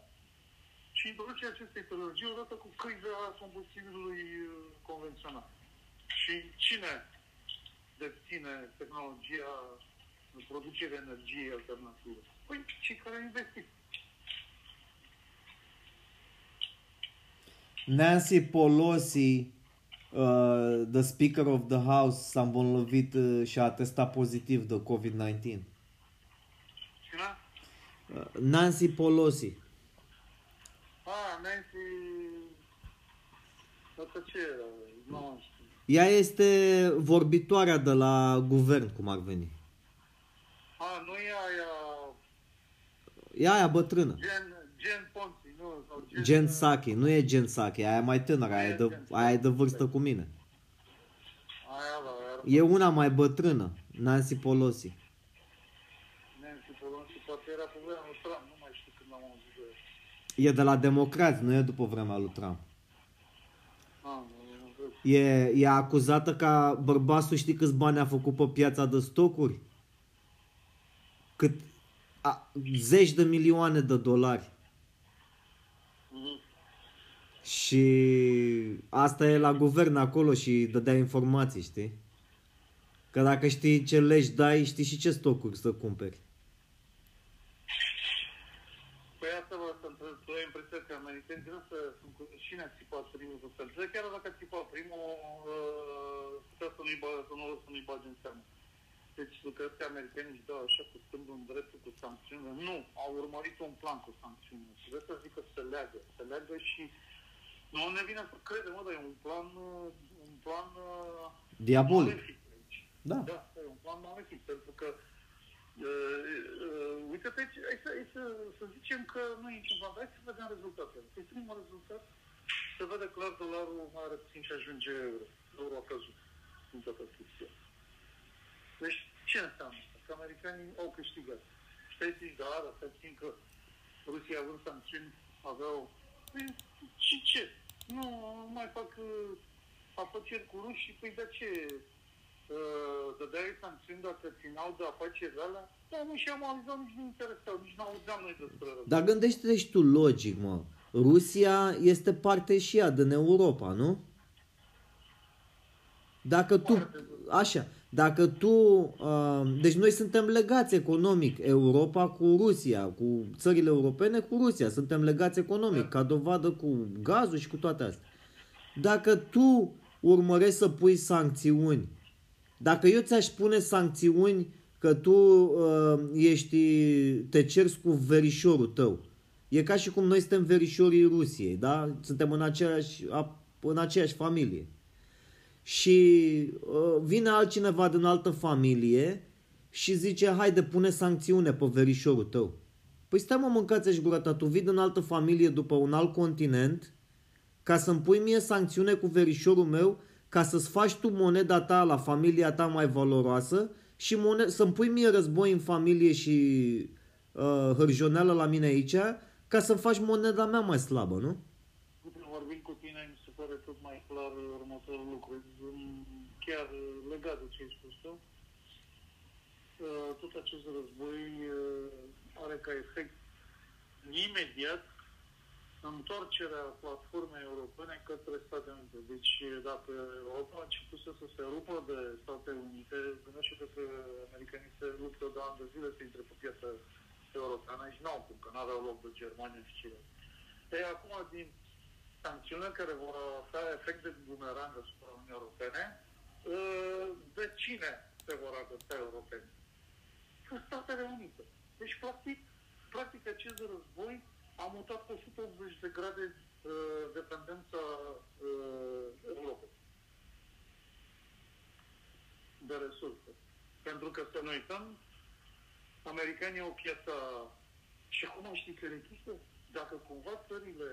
Speaker 1: și introducerea acestei tehnologii odată cu criza combustibilului convențional. Și cine deține tehnologia de producere de energie alternativă? Păi, cei care au investit.
Speaker 2: Nancy Pelosi, uh, the Speaker of the House, s-a îmbolnăvit uh, și a testat pozitiv de COVID-19.
Speaker 1: Cine?
Speaker 2: Uh, Nancy Pelosi.
Speaker 1: Ah, Nancy... Asta ce era? Nu știu.
Speaker 2: Ea este vorbitoarea de la guvern, cum ar veni.
Speaker 1: Ah, nu e aia...
Speaker 2: E aia bătrână.
Speaker 1: Gen, gen Ponzi, nu? Sau gen,
Speaker 2: Gen Saki, nu e Gen Saki, aia e mai tânără, aia e de, aia e de vârstă cu mine.
Speaker 1: Aia, da, aia.
Speaker 2: E una mai bătrână, Nancy Pelosi.
Speaker 1: Nancy Pelosi, poate era pe vremea lui Trump, nu mai știu când am auzit de ea.
Speaker 2: E de la democrați, nu e după vremea lui Trump.
Speaker 1: Ah, nu, nu cred.
Speaker 2: E, e acuzată ca bărbatul știi câți bani a făcut pe piața de stocuri? Cât a, zeci de milioane de dolari.
Speaker 1: Mhm.
Speaker 2: Și asta e la guvern acolo și dădea informații, știi? Că dacă știi ce legi dai, știi și ce stocuri să cumperi.
Speaker 1: Păi asta vă să întreb, tu ai impresia că americanii nu să sunt cu cine a țipat primul cu fel. Chiar dacă a țipat primul, uh, putea să nu-i bage, să nu, să nu-i bage în seamă. Deci tu crezi că americanii își dau așa cu stâmbul în dreptul cu sancțiunile? Nu, au urmărit un plan cu sancțiunile. Și vreau să zic că se leagă. Se leagă și nu ne vine să credem, mă, dar e un plan, uh, un plan uh,
Speaker 2: Diabolic.
Speaker 1: malefic aici.
Speaker 2: Da.
Speaker 1: Da, e un plan malefic, pentru că uh, uh, uite-te, aici, hai să, hai să, să zicem că nu e niciun plan, hai să vedem rezultatele. Păi primul rezultat se vede clar dolarul mai repuțin și ajunge euro. Euro a căzut în toată chestia. Deci ce înseamnă asta? Că americanii au câștigat. Și ai zis, da, dar să țin că Rusia având sancțiuni aveau... Păi, și ce? Nu, nu mai fac uh, afaceri cu rușii, păi de ce uh, dădeai sancțiuni dacă țineau de afacerile alea? Da, nu și-am auzit, nici nu interesau, nici n-auzeam noi despre război.
Speaker 2: Dar gândește-te și tu logic, mă. Rusia este parte și ea din Europa, nu? Dacă tu, așa, dacă tu, uh, deci noi suntem legați economic, Europa cu Rusia, cu țările europene cu Rusia, suntem legați economic, ca dovadă cu gazul și cu toate astea. Dacă tu urmărești să pui sancțiuni, dacă eu ți-aș pune sancțiuni că tu uh, ești, te ceri cu verișorul tău, e ca și cum noi suntem verișorii Rusiei, da? Suntem în aceeași, a- în aceeași familie și uh, vine altcineva din altă familie și zice, haide, pune sancțiune pe verișorul tău. Păi stai mă, mâncați-și gura ta, tu vii din altă familie după un alt continent ca să-mi pui mie sancțiune cu verișorul meu ca să-ți faci tu moneda ta la familia ta mai valoroasă și mone- să-mi pui mie război în familie și uh, hârjoneală la mine aici ca să faci moneda mea mai slabă, nu?
Speaker 1: Uite, vorbind cu tine, mi se pare tot mai clar următorul lucru. Chiar legat de ce ai spus tu, uh, tot acest război uh, are ca efect imediat întoarcerea platformei europene către către Statele Unite. Deci dacă Europa a început să se rupă de Statele Unite, gândește că americanii se luptă de ani de zile să intre pe piața europeană și n-au cum, că n-aveau loc de Germania și Chile. Ei, acum, din sancțiunile care vor avea efect de bumerang asupra Uniunii Europene, de cine se vor adăpta europeni? Cu Statele Unite. Deci, practic, practic acest război a mutat cu 180 de grade uh, dependența uh, Europei de resurse. Pentru că să nu uităm, americanii au piața și acum știi că există? Dacă cumva țările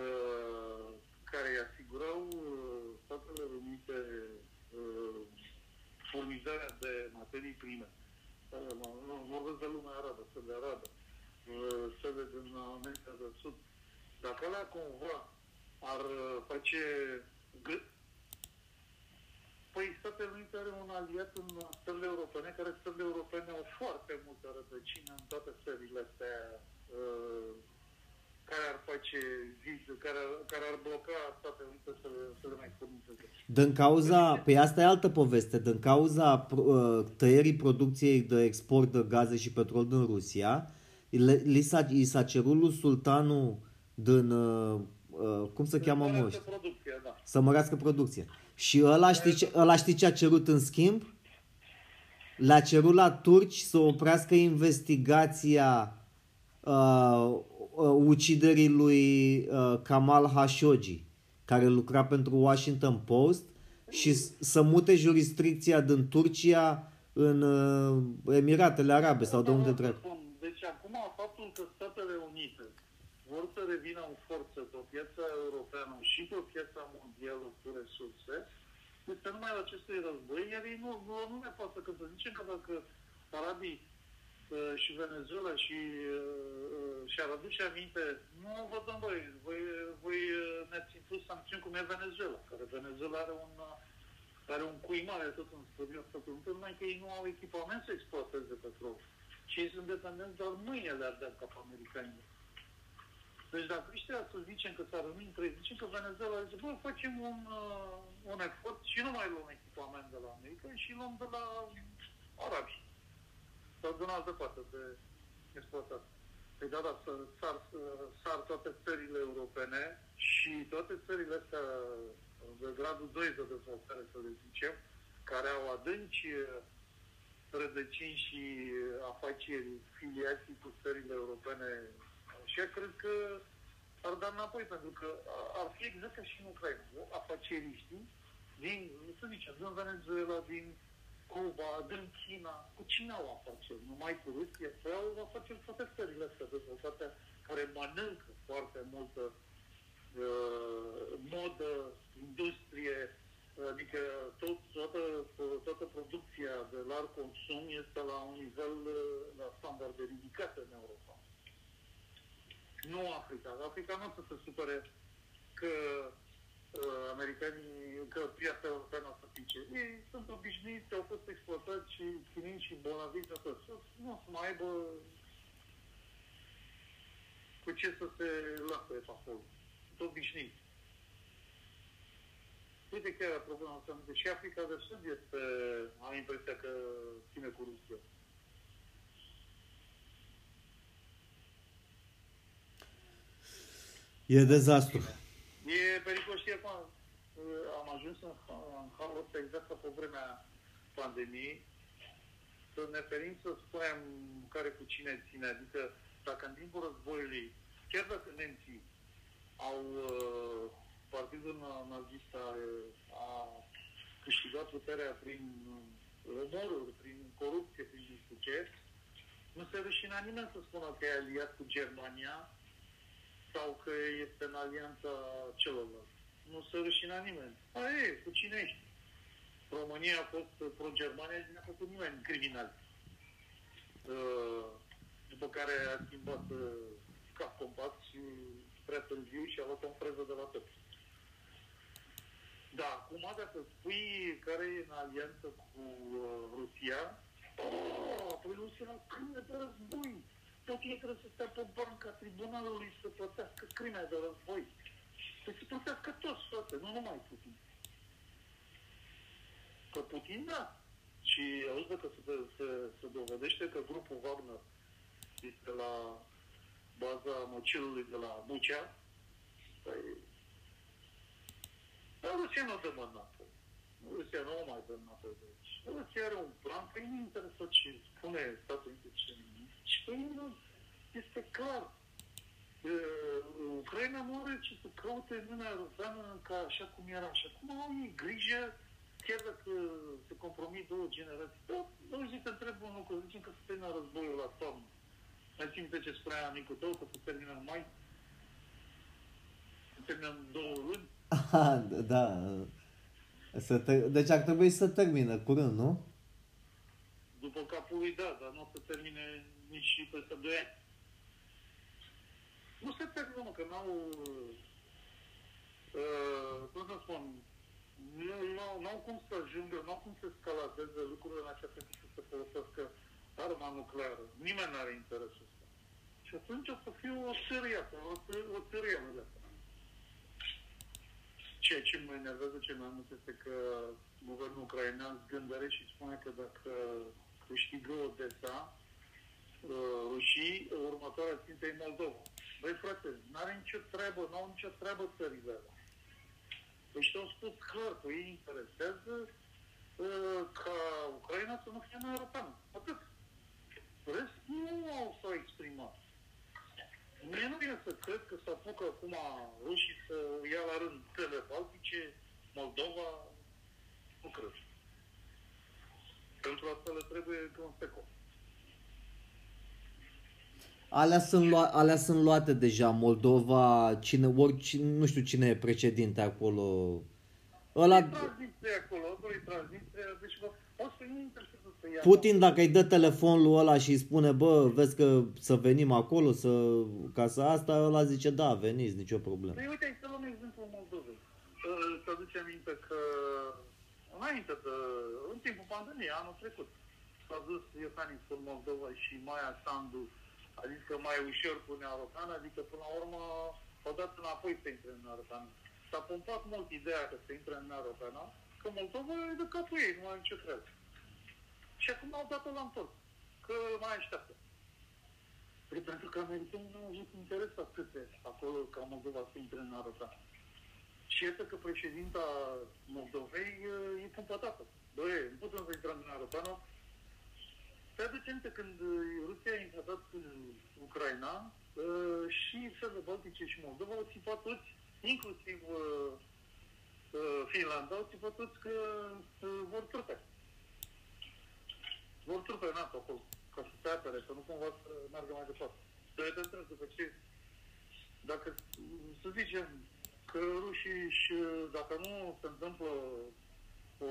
Speaker 1: uh, care îi asigurau uh, Statele Unite uh, furnizarea de materii prime, uh, vorbesc de lumea arabă, țările arabe, uh, țările din America de Sud, dacă alea cumva ar uh, face gât, Păi Statele Unite are un aliat în țările europene, care țările europene au foarte multă rădăcină în toate țările astea uh, care ar face vid, care, care ar bloca Statele Unite să, să le mai furnizeze.
Speaker 2: Din cauza, pe asta e altă poveste, din cauza uh, tăierii producției de export de gaze și petrol din Rusia, li s-a, i s-a cerut lui sultanul din, uh, uh, cum se cheamă mă
Speaker 1: Producția, da.
Speaker 2: Să mărească producția. Și ăla știi, ce, ăla știi ce a cerut în schimb? Le-a cerut la turci să oprească investigația uh, uh, uciderii lui uh, Kamal Khashoggi, care lucra pentru Washington Post, și să mute jurisdicția din Turcia în uh, Emiratele Arabe sau de unde
Speaker 1: trebuie. Deci acum faptul că Statele Unite vor să revină în forță pe piața europeană și pe piața mondială cu resurse, este numai la acestui război, iar ei nu, nu, nu ne pasă că să zicem că dacă arabii uh, și Venezuela și uh, și-ar aduce aminte, nu vă dăm voi, voi, voi uh, ne-ați impus sancțiuni cum e Venezuela, care Venezuela are un, uh, are un cui mare tot în Stările Statele Unite, numai că ei nu au echipament să exploateze petrol. Și ei sunt dependenți doar mâinile ar ca pe americani. Deci dacă ăștia să zicem că s-ar între zicem că Venezuela zice, bă, facem un, uh, un efort și nu mai luăm echipament de la America și luăm de la arabi. Sau din altă parte de exploatat. Păi da, da, sar, sar toate țările europene și toate țările astea de gradul 2 de dezvoltare, să le zicem, care au adânci rădăcini și afaceri filiații cu țările europene și cred că ar da înapoi, pentru că ar fi exact ca și în Ucraina. Afaceriștii din, să zicem, din Venezuela, din Cuba, din China, cu cine au afaceri? Numai cu Rusia? Sau au afaceri toate țările astea dezvoltate care mănâncă foarte multă uh, modă, industrie, adică tot, toată, toată producția de larg consum este la un nivel, uh, la standarde ridicate în Europa nu Africa. Africa nu o să se supere că uh, americanii, că piața europeană o să pice. Ei sunt obișnuiți, au fost exploatați și chiniți și bolnaviți de tot. Nu o să mai aibă cu ce să se lase pe acolo. Sunt obișnuiți. Uite chiar problema asta, că și Africa de Sud este, am impresia că ține cu Rusia.
Speaker 2: E dezastru.
Speaker 1: E pericol, știi, acum am ajuns în, în halul ăsta exact ca pe vremea pandemiei, să ne ferim să spunem care cu cine ține. Adică dacă în timpul războiului, chiar dacă nemții au uh, partidul nazist a, a câștigat puterea prin omoruri, prin corupție, prin nu ce, nu se rușina nimeni să spună că e aliat cu Germania sau că este în alianța celorlalți. Nu se rușina nimeni. A, e, cu cine ești? România a fost pro-Germania și n-a făcut nimeni criminal. Uh, după care a schimbat uh, cap compas și prea târziu și a luat o freză de la tot. Da, acum dacă spui care e în alianță cu uh, Rusia, oh, păi Rusia la de război tot ei trebuie să stea pe banca tribunalului să plătească crime de război. Deci tot numai Putin. Că Putin, da. Și auzi că se, se, se dovedește că grupul Wagner este la baza măcilului de la Bucea. Păi, dar Rusia nu dă mânată. Rusia nu o mai dă mânată de aici. Rusia are un plan, păi nu interesă ce spune Statul Unite ce Și păi nu, este clar. Uh, Ucraina nu are ce să caute în Uniunea Europeană ca așa cum era. Și acum au ei grijă, chiar dacă se compromit două generații. Da, nu zic că întreb un lucru, zicem că se termină războiul la toamnă. Mai țin ce spunea amicul tău, că se termină în mai? Se termină în două luni?
Speaker 2: Aha, [laughs] da. Să te- deci ar trebui să termină curând, nu?
Speaker 1: După capul lui, da, dar nu o să termine nici și peste 2 ani. Nu se termină, mă, că n-au... Uh, cum să spun, nu, nu, n-au cum să ajungă, n-au cum să escaladeze lucrurile în acea fel să se folosească arma nucleară. Nimeni nu are interesul ăsta. Și atunci o să fie o sâriată, o, ță- o țăriană de asta. Ceea ce mă enervează cel mai mult este că guvernul ucrainean zgândăre și spune că dacă câștigă Odessa, uh, rușii, următoarea țintă e Moldova. Băi frate, n-are nicio treabă, n-au nicio treabă țările alea. Deci te-au spus clar că ei interesează uh, ca Ucraina să nu fie mai europeană. Atât. Rest nu au s-au exprimat. Mie nu vine să cred că se apucă acum rușii să ia la rând țările baltice, Moldova, nu cred. Pentru asta le trebuie că un secol.
Speaker 2: Alea sunt, lua- alea sunt luate deja, Moldova, cine, oricine, nu știu cine e președinte acolo. Ăla,
Speaker 1: E Transnistria acolo, acolo e Transnistria, deci vă, o să nu interesează să ia.
Speaker 2: Putin dacă îi dă telefonul ăla și îi spune, bă, vezi că să venim acolo, să, ca să asta, ăla zice, da, veniți, nicio problemă.
Speaker 1: Păi uite, hai să luăm exemplul Moldovei. Uh, Să aduce aminte că înainte de, în timpul pandemiei, anul trecut, s-a dus Iohannis în Moldova și Maia Sandu a zis că mai e ușor cu Uniunea Europeană, adică până la urmă au dat înapoi să intre în Uniunea Europeană. S-a pompat mult ideea că să intre în Uniunea Europeană, că Moldova e de capul ei, nu are nicio treabă. Și acum au dat-o la întors, că mai așteaptă. Păi pentru că americanii nu au avut interes atât de acolo ca Moldova să intre în Europeană. Și iată că președinta Moldovei uh, e cumpătată. Băi, nu putem să intrăm în Europeană. Te aduce aminte când uh, Rusia a invadat uh, Ucraina uh, și țările Baltice și Moldova au țipat toți, inclusiv uh, uh, Finlanda, au țipat toți că uh, vor trupe. Vor trupe în NATO acolo, ca să se apere, să nu cumva să meargă mai departe. Să le întreb după ce, dacă, să zicem, că rușii și dacă nu se întâmplă o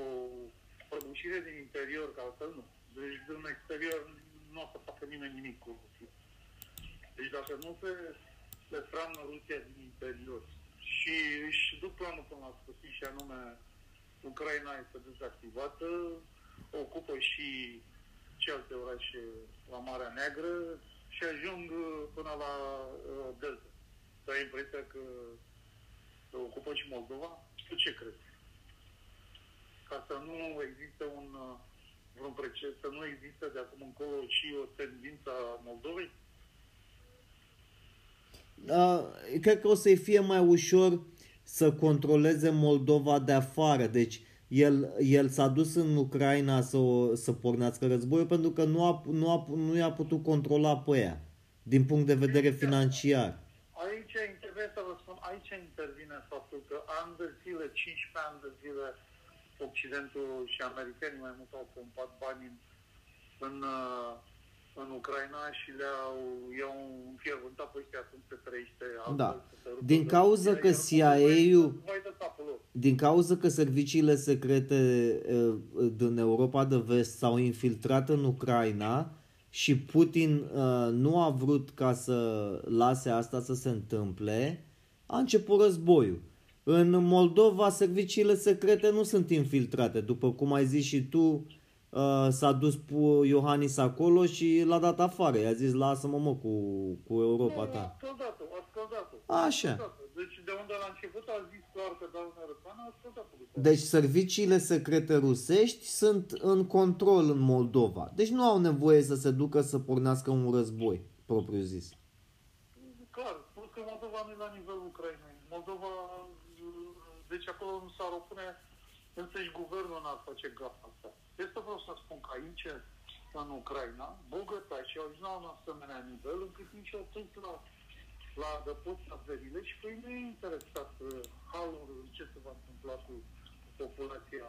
Speaker 1: prăbușire din interior, că altfel nu. Deci din exterior nu o să facă nimeni nimic cu Rusia. Deci dacă nu se se stramnă Rusia din interior și își duc planul până la sfârșit și anume Ucraina este dezactivată, ocupă și celelalte orașe la Marea Neagră și ajung uh, până la uh, Delta. Tu ai impresia că că ocupă și Moldova? Tu ce crezi? Ca să nu există un uh, vreun precedent, să nu există de acum încolo și o tendință a Moldovei?
Speaker 2: Uh, cred că o să-i fie mai ușor să controleze Moldova de afară. Deci el, el s-a dus în Ucraina să, o, să pornească războiul pentru că nu, a, nu, a, nu i-a putut controla pe ea din punct de vedere financiar.
Speaker 1: Aici intervine să vă spun, aici intervine faptul că ani de zile, 15 ani de zile, Occidentul și americanii mai mult au pompat bani în, în, uh, în Ucraina și le-au i-au înfierbântat pe ăștia cum se trăiește altfel,
Speaker 2: Da.
Speaker 1: să se rupă
Speaker 2: Din
Speaker 1: de
Speaker 2: cauza
Speaker 1: Rusia,
Speaker 2: că
Speaker 1: iar
Speaker 2: CIA-ul
Speaker 1: Vai de capul lor.
Speaker 2: din cauza că serviciile secrete uh, din Europa de Vest s-au infiltrat în Ucraina și Putin uh, nu a vrut ca să lase asta să se întâmple, a început războiul. În Moldova serviciile secrete nu sunt infiltrate, după cum ai zis și tu, uh, s-a dus pu- Iohannis acolo și l-a dat afară. I-a zis, lasă-mă mă cu, cu Europa
Speaker 1: Nu,
Speaker 2: ta.
Speaker 1: a scăldat-o, a scăldat-o.
Speaker 2: Așa.
Speaker 1: A scăldat-o. Deci de unde la început a zis clar că dau Uniunea Europeană, a scăldat-o. după aia.
Speaker 2: Deci serviciile secrete rusești sunt în control în Moldova. Deci nu au nevoie să se ducă să pornească un război, propriu zis.
Speaker 1: Clar, plus că Moldova nu e la nivelul Ucrainei. Moldova, deci acolo nu s-ar opune însăși guvernul n-ar face gafa asta. Este vreau să spun că aici, în Ucraina, bogătașii au ajuns la un asemenea nivel încât nici atât la, la adăpost averile și pe ei nu e interesat uh, halul ce se va întâmpla cu populația,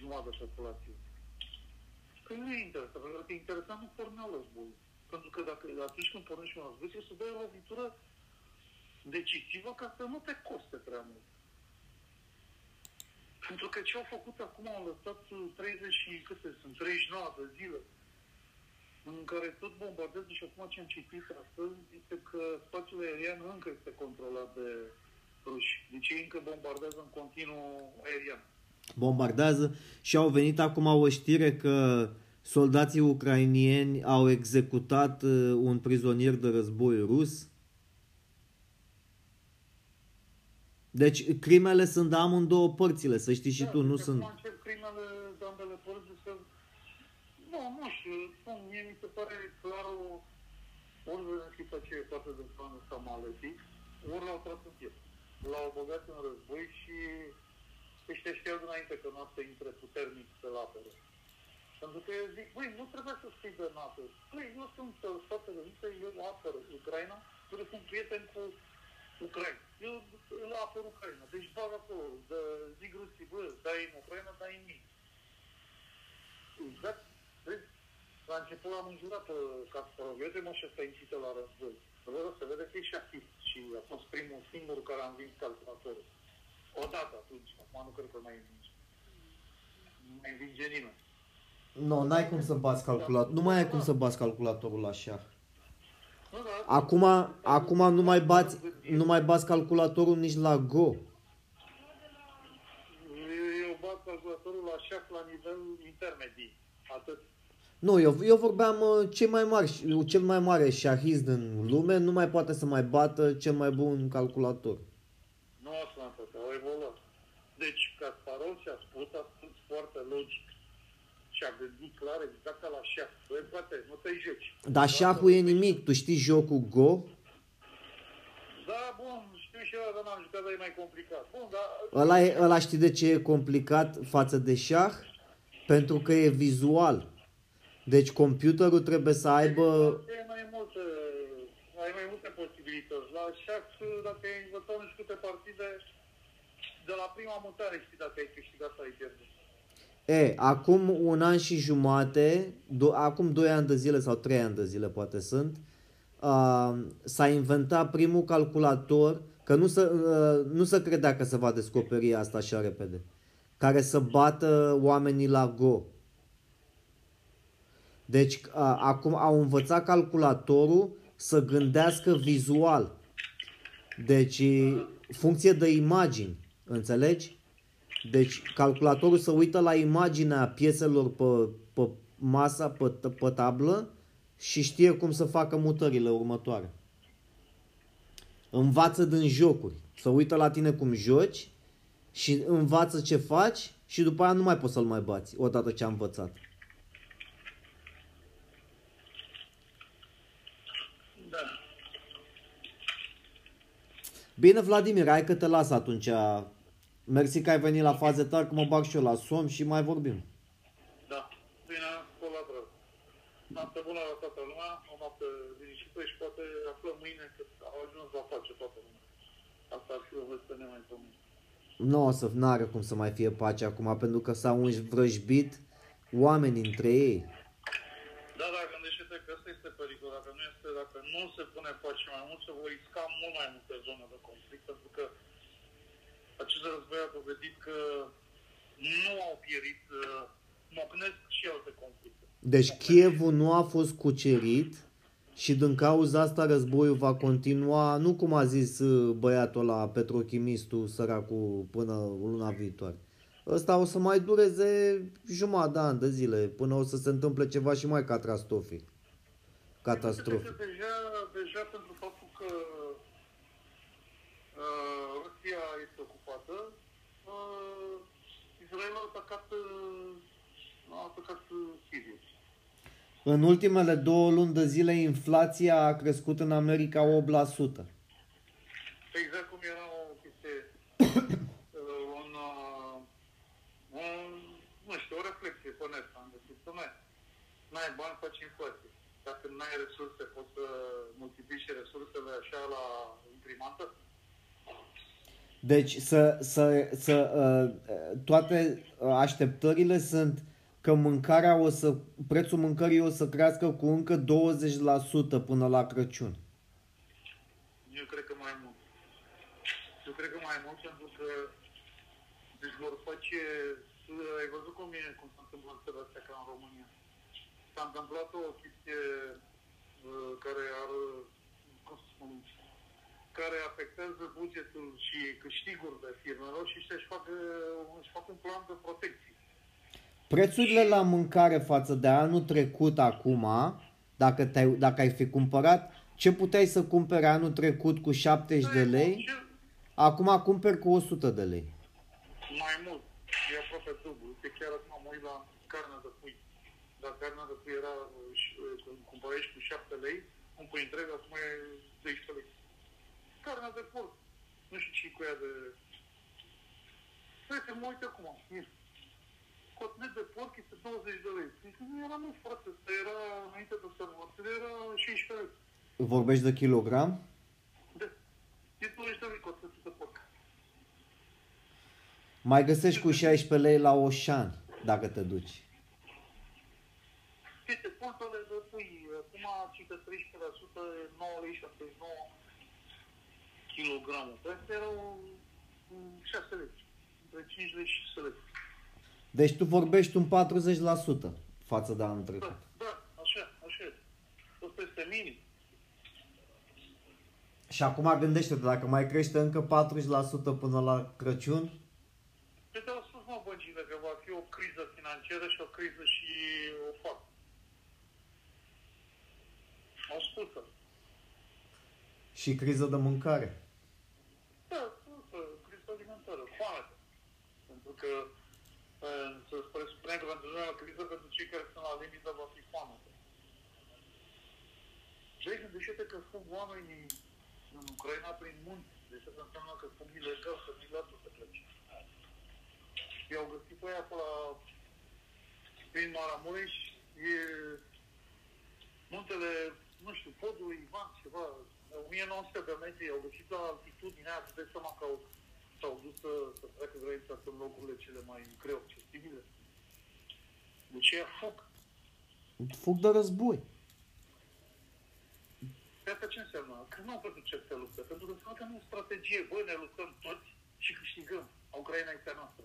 Speaker 1: jumătate de populație. Că nu e interesat, pentru că e interesant nu porneau război. Pentru că dacă atunci când pornești un război, trebuie să dai o lovitură decisivă ca să nu te coste prea mult. Pentru că ce au făcut acum, au lăsat 30 și câte sunt, 39 de zile, în care tot bombardează și acum ce am citit astăzi, este că spațiul aerian încă este controlat de ruși. Deci ei încă bombardează în continuu aerian.
Speaker 2: Bombardează și au venit acum o știre că soldații ucrainieni au executat uh, un prizonier de război rus. Deci crimele sunt de amândouă părțile, să știi și
Speaker 1: Da,
Speaker 2: tu, nu
Speaker 1: deci
Speaker 2: sunt...
Speaker 1: Acum încep crimele de ambele părți, deci că... Nu, nu știu, spun, mie mi se pare clar o... Ori Zelenski ce e față de planul ăsta maletic, ori l-au tras în piept. L-au băgat în război și ăștia știau dinainte că nu o să intre puternic să-l apere. Pentru că eu zic, băi, nu trebuie să scrii de NATO. Băi, eu sunt uh, Statele Unite, eu apăr Ucraina, pentru că sunt prieten cu Ucraina. Eu îl apăr Ucraina. Deci bag acolo, de, zic rusii, bă, dai în Ucraina, dai în mine. Exact. Vezi? La început am înjurat uh, Kasparov. Eu mă și ăsta incită la război. Vă se vede că e șahist și a fost primul singur care a învins calculatorul. Odată atunci, acum nu cred că mai învinge. Nu mai învinge nimeni.
Speaker 2: Nu, n-ai cum să bați calculatorul. Nu mai ai cum să bați calculatorul la șah.
Speaker 1: Nu, da,
Speaker 2: Acum, acum nu mai bați, nu mai bați calculatorul nici la Go.
Speaker 1: Eu bat calculatorul la șah la nivel intermedii. Atât.
Speaker 2: Nu, eu, eu vorbeam uh, cel mai mare, cel mai mare șahist din lume nu mai poate să mai bată cel mai bun calculator.
Speaker 1: Nu asta am făcut, au evoluat. Deci Kasparov și-a spus, a spus foarte logic și a gândit clar exact ca la șah. Băi, frate, nu te joci.
Speaker 2: Dar șahul e nimic, tu știi jocul Go?
Speaker 1: Da, bun, știu și eu, dar n-am jucat, dar e mai complicat. Bun, dar...
Speaker 2: Ăla, e, ăla știi de ce e complicat față de șah? Pentru că e vizual. Deci computerul trebuie să aibă...
Speaker 1: E mai multe, ai mai multe posibilități. La șah, dacă ai învățat nu știu câte partide, de la prima mutare știi dacă ai câștigat sau ai pierdut.
Speaker 2: E, acum un an și jumate, do- acum 2 ani de zile sau 3 ani de zile poate sunt, uh, s-a inventat primul calculator, că nu se, uh, nu se credea că se va descoperi asta așa repede, care să bată oamenii la Go. Deci uh, acum au învățat calculatorul să gândească vizual. Deci funcție de imagini, înțelegi? Deci calculatorul se uită la imaginea pieselor pe, pe masa, pe, pe tablă și știe cum să facă mutările următoare. Învață din jocuri. Se uită la tine cum joci și învață ce faci și după aia nu mai poți să-l mai bați odată ce a învățat.
Speaker 1: Da.
Speaker 2: Bine, Vladimir, hai că te las atunci. Mersi că ai venit la faze tari, că mă bag și eu la somn și mai vorbim.
Speaker 1: Da. Bine, colaborăm. Noapte bună la toată lumea, o noapte liniștită și poate aflăm mâine că au ajuns la pace toată lumea. Asta ar fi o veste nemaipomenită.
Speaker 2: Nu o să n-are cum să mai fie pace acum, pentru că s-au învrăjbit oameni între ei.
Speaker 1: Da, dar gândește-te că ăsta este pericol. Dacă nu, este, dacă nu se pune pace mai mult, se vor risca mult mai multe zone de conflict, pentru că acest război a dovedit că nu au pierit, uh, mocnesc și alte conflicte.
Speaker 2: Deci Kievul nu a fost cucerit și din cauza asta războiul va continua, nu cum a zis uh, băiatul la petrochimistul săracul până luna viitoare. ăsta o să mai dureze jumătate de an de zile, până o să se întâmple ceva și mai catastrofic. Catastrofic.
Speaker 1: Deja, deja pentru faptul că uh, Rusia este ocupată, uh, Israel a atacat, uh, a atacat uh, Siria.
Speaker 2: În ultimele două luni de zile, inflația a crescut în America 8%.
Speaker 1: Exact cum era o chestie, [coughs] uh, un, uh, un, nu știu, o reflexie pe net, am găsit, mai, n-ai bani, faci inflație. Dacă n-ai resurse, poți să multiplici resursele așa la imprimantă?
Speaker 2: Deci să, să, să uh, toate așteptările sunt că mâncarea o să, prețul mâncării o să crească cu încă 20% până la Crăciun.
Speaker 1: Eu cred că mai mult. Eu cred că mai mult pentru că deci vor face, ai văzut cum e, cum s-a întâmplat țara astea ca în România. S-a întâmplat o chestie uh, care ar, cum să spun, care afectează bugetul și câștigurile firmelor și ăștia își fac, uh, își fac un plan de protecție.
Speaker 2: Prețurile la mâncare față de anul trecut acum, dacă, te dacă ai fi cumpărat, ce puteai să cumperi anul trecut cu 70 de lei,
Speaker 1: Ce-
Speaker 2: acum cumperi cu 100 de lei.
Speaker 1: Mai mult. E aproape dublu. Uite, chiar acum mă uit la carnea de pui. Dar carnea de pui era, uh, și, uh, când cumpărești cu 7 lei, un pui întreg, acum e 12 lei. Carnea de porc. Nu știu ce cu ea de... Uite, mă uit acum. Ia. Cotlet de porc este 20 de lei. Zic, nu era mult, frate. Asta era, înainte de sărbători, era 16 lei.
Speaker 2: Vorbești de kilogram?
Speaker 1: De, e 20 de lei cotletul de porc.
Speaker 2: Mai găsești cu 16 lei la Oșan, dacă te duci.
Speaker 1: Uite, pulpele de pui, acum ci că 13%, 9 lei 79 kilogramul. Astea erau mm, 6 lei, între 5 lei și 6 lei.
Speaker 2: Deci tu vorbești un 40% față de anul trecut.
Speaker 1: Da, da, așa, așa e. Asta este minim.
Speaker 2: Și acum gândește-te, dacă mai crește încă 40% până la Crăciun,
Speaker 1: Pe te-au spus, mă, băncile, că va fi o criză financiară și o criză și o fac. Au spus-o.
Speaker 2: și criză de mâncare.
Speaker 1: Da, spus-o, criză alimentară, foamete. Pentru că uh, se presupune că pentru noi o criză pentru cei care sunt la limită va fi foamete. Și aici gândește-te că fug oamenii în Ucraina prin munți. Deci asta înseamnă că fug ilegal, să nu lasă să plece. I-au găsit pe aia pe la prin Maramureș, e muntele, nu știu, podul Ivan, ceva, 1900 de metri, au găsit la altitudinea aia, îți dai seama că au, s-au dus să, să treacă granița în locurile cele mai greu accesibile. Deci ea fug.
Speaker 2: Fug de război.
Speaker 1: Pe asta ce înseamnă? Că nu au pentru ce să luptă, pentru că înseamnă că nu e strategie. Bă, ne luptăm toți și câștigăm. Ucraina este a noastră.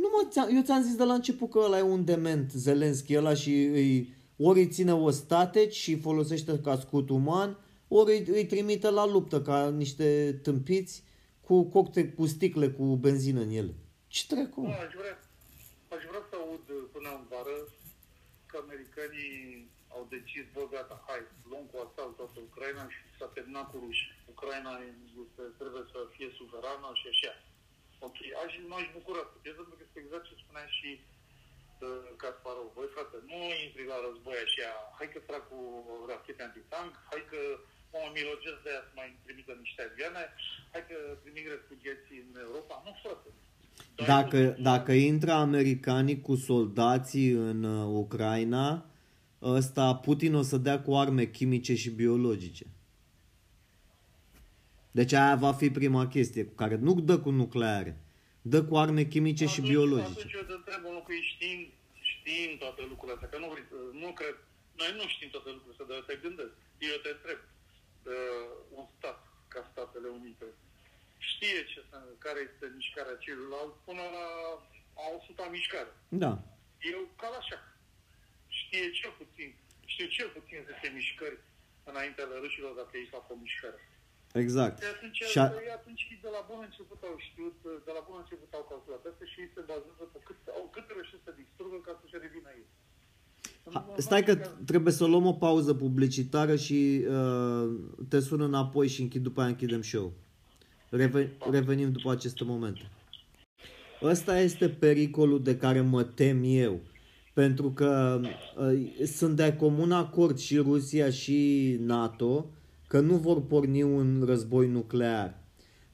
Speaker 2: Nu mă, ți-am- eu ți-am zis de la început că ăla e un dement, Zelenski, ăla și îi, ori îi ține ostateci și îi folosește ca scut uman, ori îi, îi trimite la luptă ca niște tâmpiți cu cocte, cu sticle cu benzină în ele. Ce trecu?
Speaker 1: Nu, aș vrea, aș vrea să aud până în vară că americanii au decis, bă, gata, hai, luăm cu asalt toată Ucraina și s-a terminat cu ruși. Ucraina este, trebuie să fie suverană și așa. Ok, aș, m-aș bucura să fie, pentru că este exact ce spunea și uh, Kasparov. Băi, frate, nu intri la război așa, hai că trag cu rachete antitank, hai că mă milogesc de aia să mai trimită niște avioane, hai că trimit refugiații în Europa. Nu, frate. Dai
Speaker 2: Dacă,
Speaker 1: cu-
Speaker 2: dacă intră americanii cu soldații în uh, Ucraina, ăsta Putin o să dea cu arme chimice și biologice. Deci aia va fi prima chestie cu care nu dă cu nucleare, dă cu arme chimice și
Speaker 1: Atunci-
Speaker 2: biologice.
Speaker 1: Atunci eu te întreb un lucru, știm, știm toate lucrurile astea, că nu, vrei să- nu cred, noi nu știm toate lucrurile astea, dar te gândesc. Eu te întreb, uh, un stat ca Statele Unite. Știe ce, care este mișcarea celuilalt până la a 100 mișcare.
Speaker 2: Da.
Speaker 1: Eu ca la așa. Știe cel puțin, știu cel puțin 10 mișcări înainte de rușilor dacă ei fac exact o mișcare.
Speaker 2: Exact.
Speaker 1: De atunci,
Speaker 2: și a...
Speaker 1: atunci de la bun început au știut, de la bun început au calculat asta și ei se bazează pe cât, au cât reușit să distrugă ca să se revină ei
Speaker 2: stai că trebuie să luăm o pauză publicitară și uh, te sun înapoi și închid, după aia închidem show. Reve- revenim după aceste momente. Ăsta este pericolul de care mă tem eu. Pentru că uh, sunt de comun acord și Rusia și NATO că nu vor porni un război nuclear.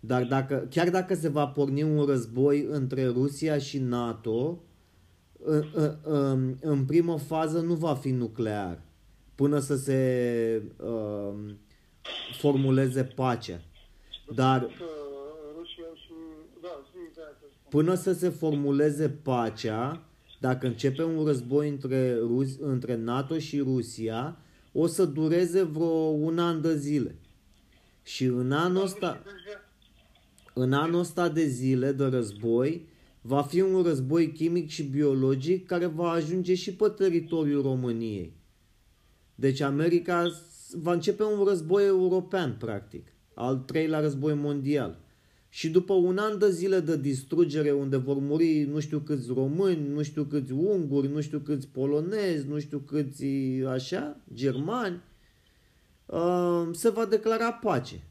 Speaker 2: Dar dacă, chiar dacă se va porni un război între Rusia și NATO, în, în, în primă fază nu va fi nuclear până să se uh, formuleze pacea. Dar până să se formuleze pacea, dacă începe un război între, Rus, între NATO și Rusia, o să dureze vreo un an de zile. Și în anul ăsta, în anul ăsta de zile de război, va fi un război chimic și biologic care va ajunge și pe teritoriul României. Deci America va începe un război european, practic, al treilea război mondial. Și după un an de zile de distrugere unde vor muri nu știu câți români, nu știu câți unguri, nu știu câți polonezi, nu știu câți așa, germani, uh, se va declara pace.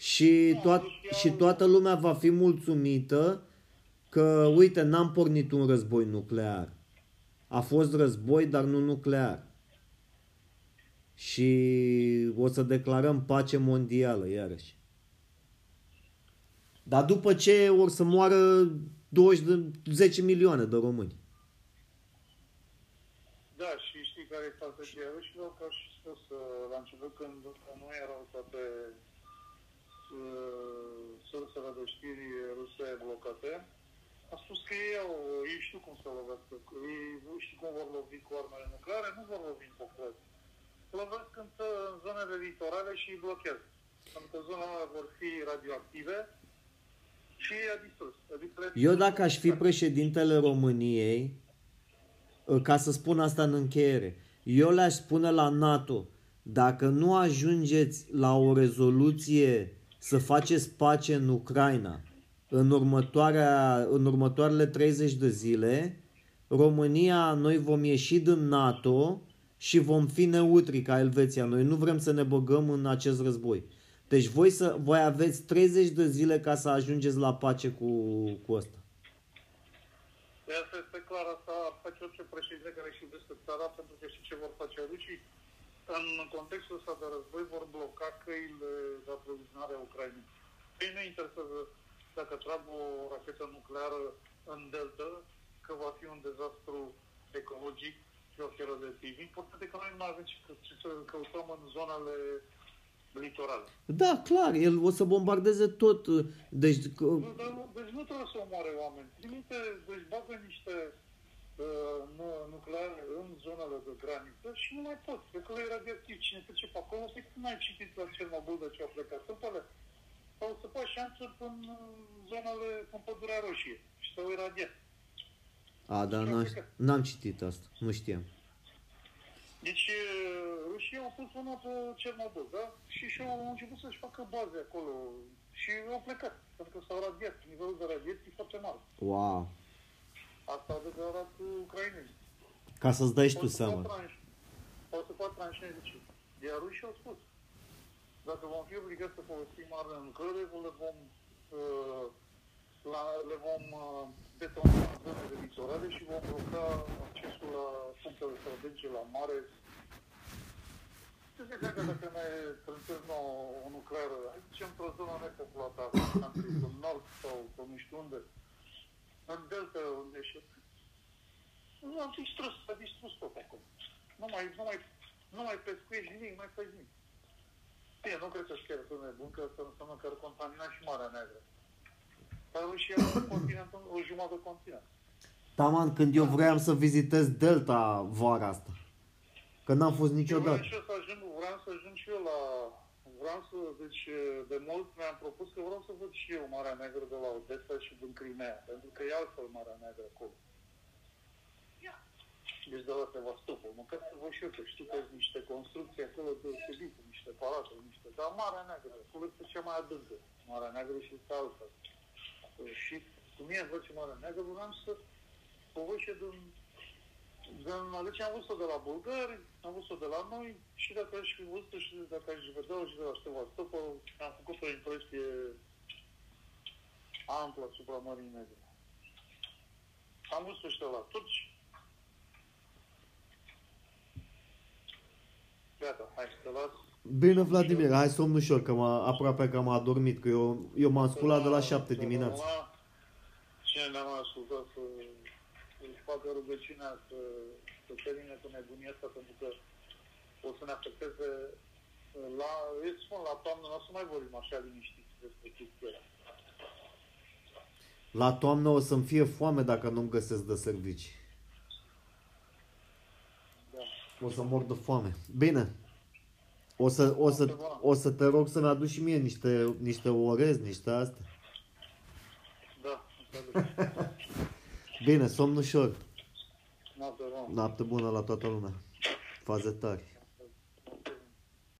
Speaker 2: Și, toat, și toată lumea va fi mulțumită că, uite, n-am pornit un război nuclear. A fost război, dar nu nuclear. Și o să declarăm pace mondială, iarăși. Dar după ce or să moară 20 de, 10 milioane de români.
Speaker 1: Da, și știi care e strategia rușilor? Ca și spus la început când nu erau toate uh, sursele de știri ruse blocate, a spus că ei, au, ei știu cum să lovească, ei știu cum vor lovi cu armele nucleare, nu vor lovi în populație. Lovesc în, în zonele litorale și îi blochează. Pentru că zonele vor fi radioactive și a distrus. Adică
Speaker 2: Eu dacă aș fi președintele României, ca să spun asta în încheiere, eu le-aș spune la NATO, dacă nu ajungeți la o rezoluție să faceți pace în Ucraina în, următoarea, în următoarele 30 de zile, România, noi vom ieși din NATO și vom fi neutri ca Elveția. Noi nu vrem să ne băgăm în acest război. Deci voi, să, voi aveți 30 de zile ca să ajungeți la pace cu, cu asta.
Speaker 1: De asta este clar, asta face orice președinte care își iubește țara, pentru că știi ce vor face rușii? În contextul ăsta de război vor bloca căile de aprovizionare a Ucrainei. Ei nu interesează dacă trag o rachetă nucleară în delta, că va fi un dezastru ecologic și o felă de tip. Important e că noi nu avem ce să căutăm în zonele litorale.
Speaker 2: Da, clar, el o să bombardeze tot. Deci,
Speaker 1: nu, dar, deci nu trebuie să omoare oameni. Trimite, deci bagă niște uh, nucleare în zonele de graniță și nu mai pot. Că e radioactiv. Cine trece pe acolo, să nu ai citit la Cernobâl de ce a plecat. Sunt alea sau să faci șanțuri în zonele, în pădurea roșie și să o iradiezi.
Speaker 2: A, da, n-am, n-am citit asta, nu știam.
Speaker 1: Deci rușii au pus una pe Cernobâl, da? Și și-au început să-și facă baze acolo și au plecat, pentru că s-au radiat. Nivelul de radiație e foarte mare.
Speaker 2: Wow.
Speaker 1: Asta a declarat ucrainenii.
Speaker 2: Ca să-ți dai și tu seama.
Speaker 1: Au să fac tranșine de ce? Iar rușii au spus, dacă vom fi obligați să folosim arme nucleare, le vom, uh, la, le vom uh, detona în zonele litorale și vom bloca accesul la punctele strategice, la mare. Ce se că dacă ne trântăm o, o nucleară, aici într-o zonă nepopulată, în nord sau pe nu știu unde, în delta unde și nu am distrus, s-a distrus tot acolo. Nu mai, nu mai, nu mai pescuiești nimic, nu mai faci nimic. Bine, nu cred că-și chiar sunt nebun, că asta înseamnă că ar contamina și Marea Neagră. Dar și un continent, o jumătate de continent.
Speaker 2: Taman, când eu vreau să vizitez Delta vara asta. Că n-am fost niciodată.
Speaker 1: Eu vreau să ajung, vreau să ajung și eu la... Vreau să, deci, de mult mi-am propus că vreau să văd și eu Marea Neagră de la Odessa și din Crimea, pentru că e altfel Marea Neagră acolo deci de la Sevastopol. Măcar să văd și eu că știu că sunt niște construcții acolo deosebite, niște palate, niște... Dar Marea Neagră, acolo este cea mai adâncă. Marea Neagră și este altă. Și cum e în ce Marea Neagră, vreau să o văd și din Gen, deci am văzut-o de la bulgari, am văzut-o de la noi și dacă aș fi văzut și dacă aș vedea și de la Sevastopol, am făcut o impresie amplă asupra Mării Negre. Am văzut ăștia la turci. Gata, hai să te las.
Speaker 2: Bine, Vladimir, hai somn ușor, că m-a, aproape că m-a adormit, că eu, eu m-am sculat de la 7 dimineața.
Speaker 1: Cine ne-a mai ascultat să își facă rugăciunea să, să termine cu nebunia asta, pentru că o să ne afecteze la, eu spun, la toamnă nu o să mai vorbim așa liniștiți despre chestia
Speaker 2: La toamnă o să-mi fie foame dacă nu-mi găsesc de servici.
Speaker 1: Da.
Speaker 2: O să mor de foame. Bine. O să, o să, o să te rog să-mi aduci și mie niște, niște orez, niște astea.
Speaker 1: Da, înțeleg. [laughs]
Speaker 2: Bine, somn ușor.
Speaker 1: Noapte bună.
Speaker 2: Noapte bună la toată lumea. Faze tari.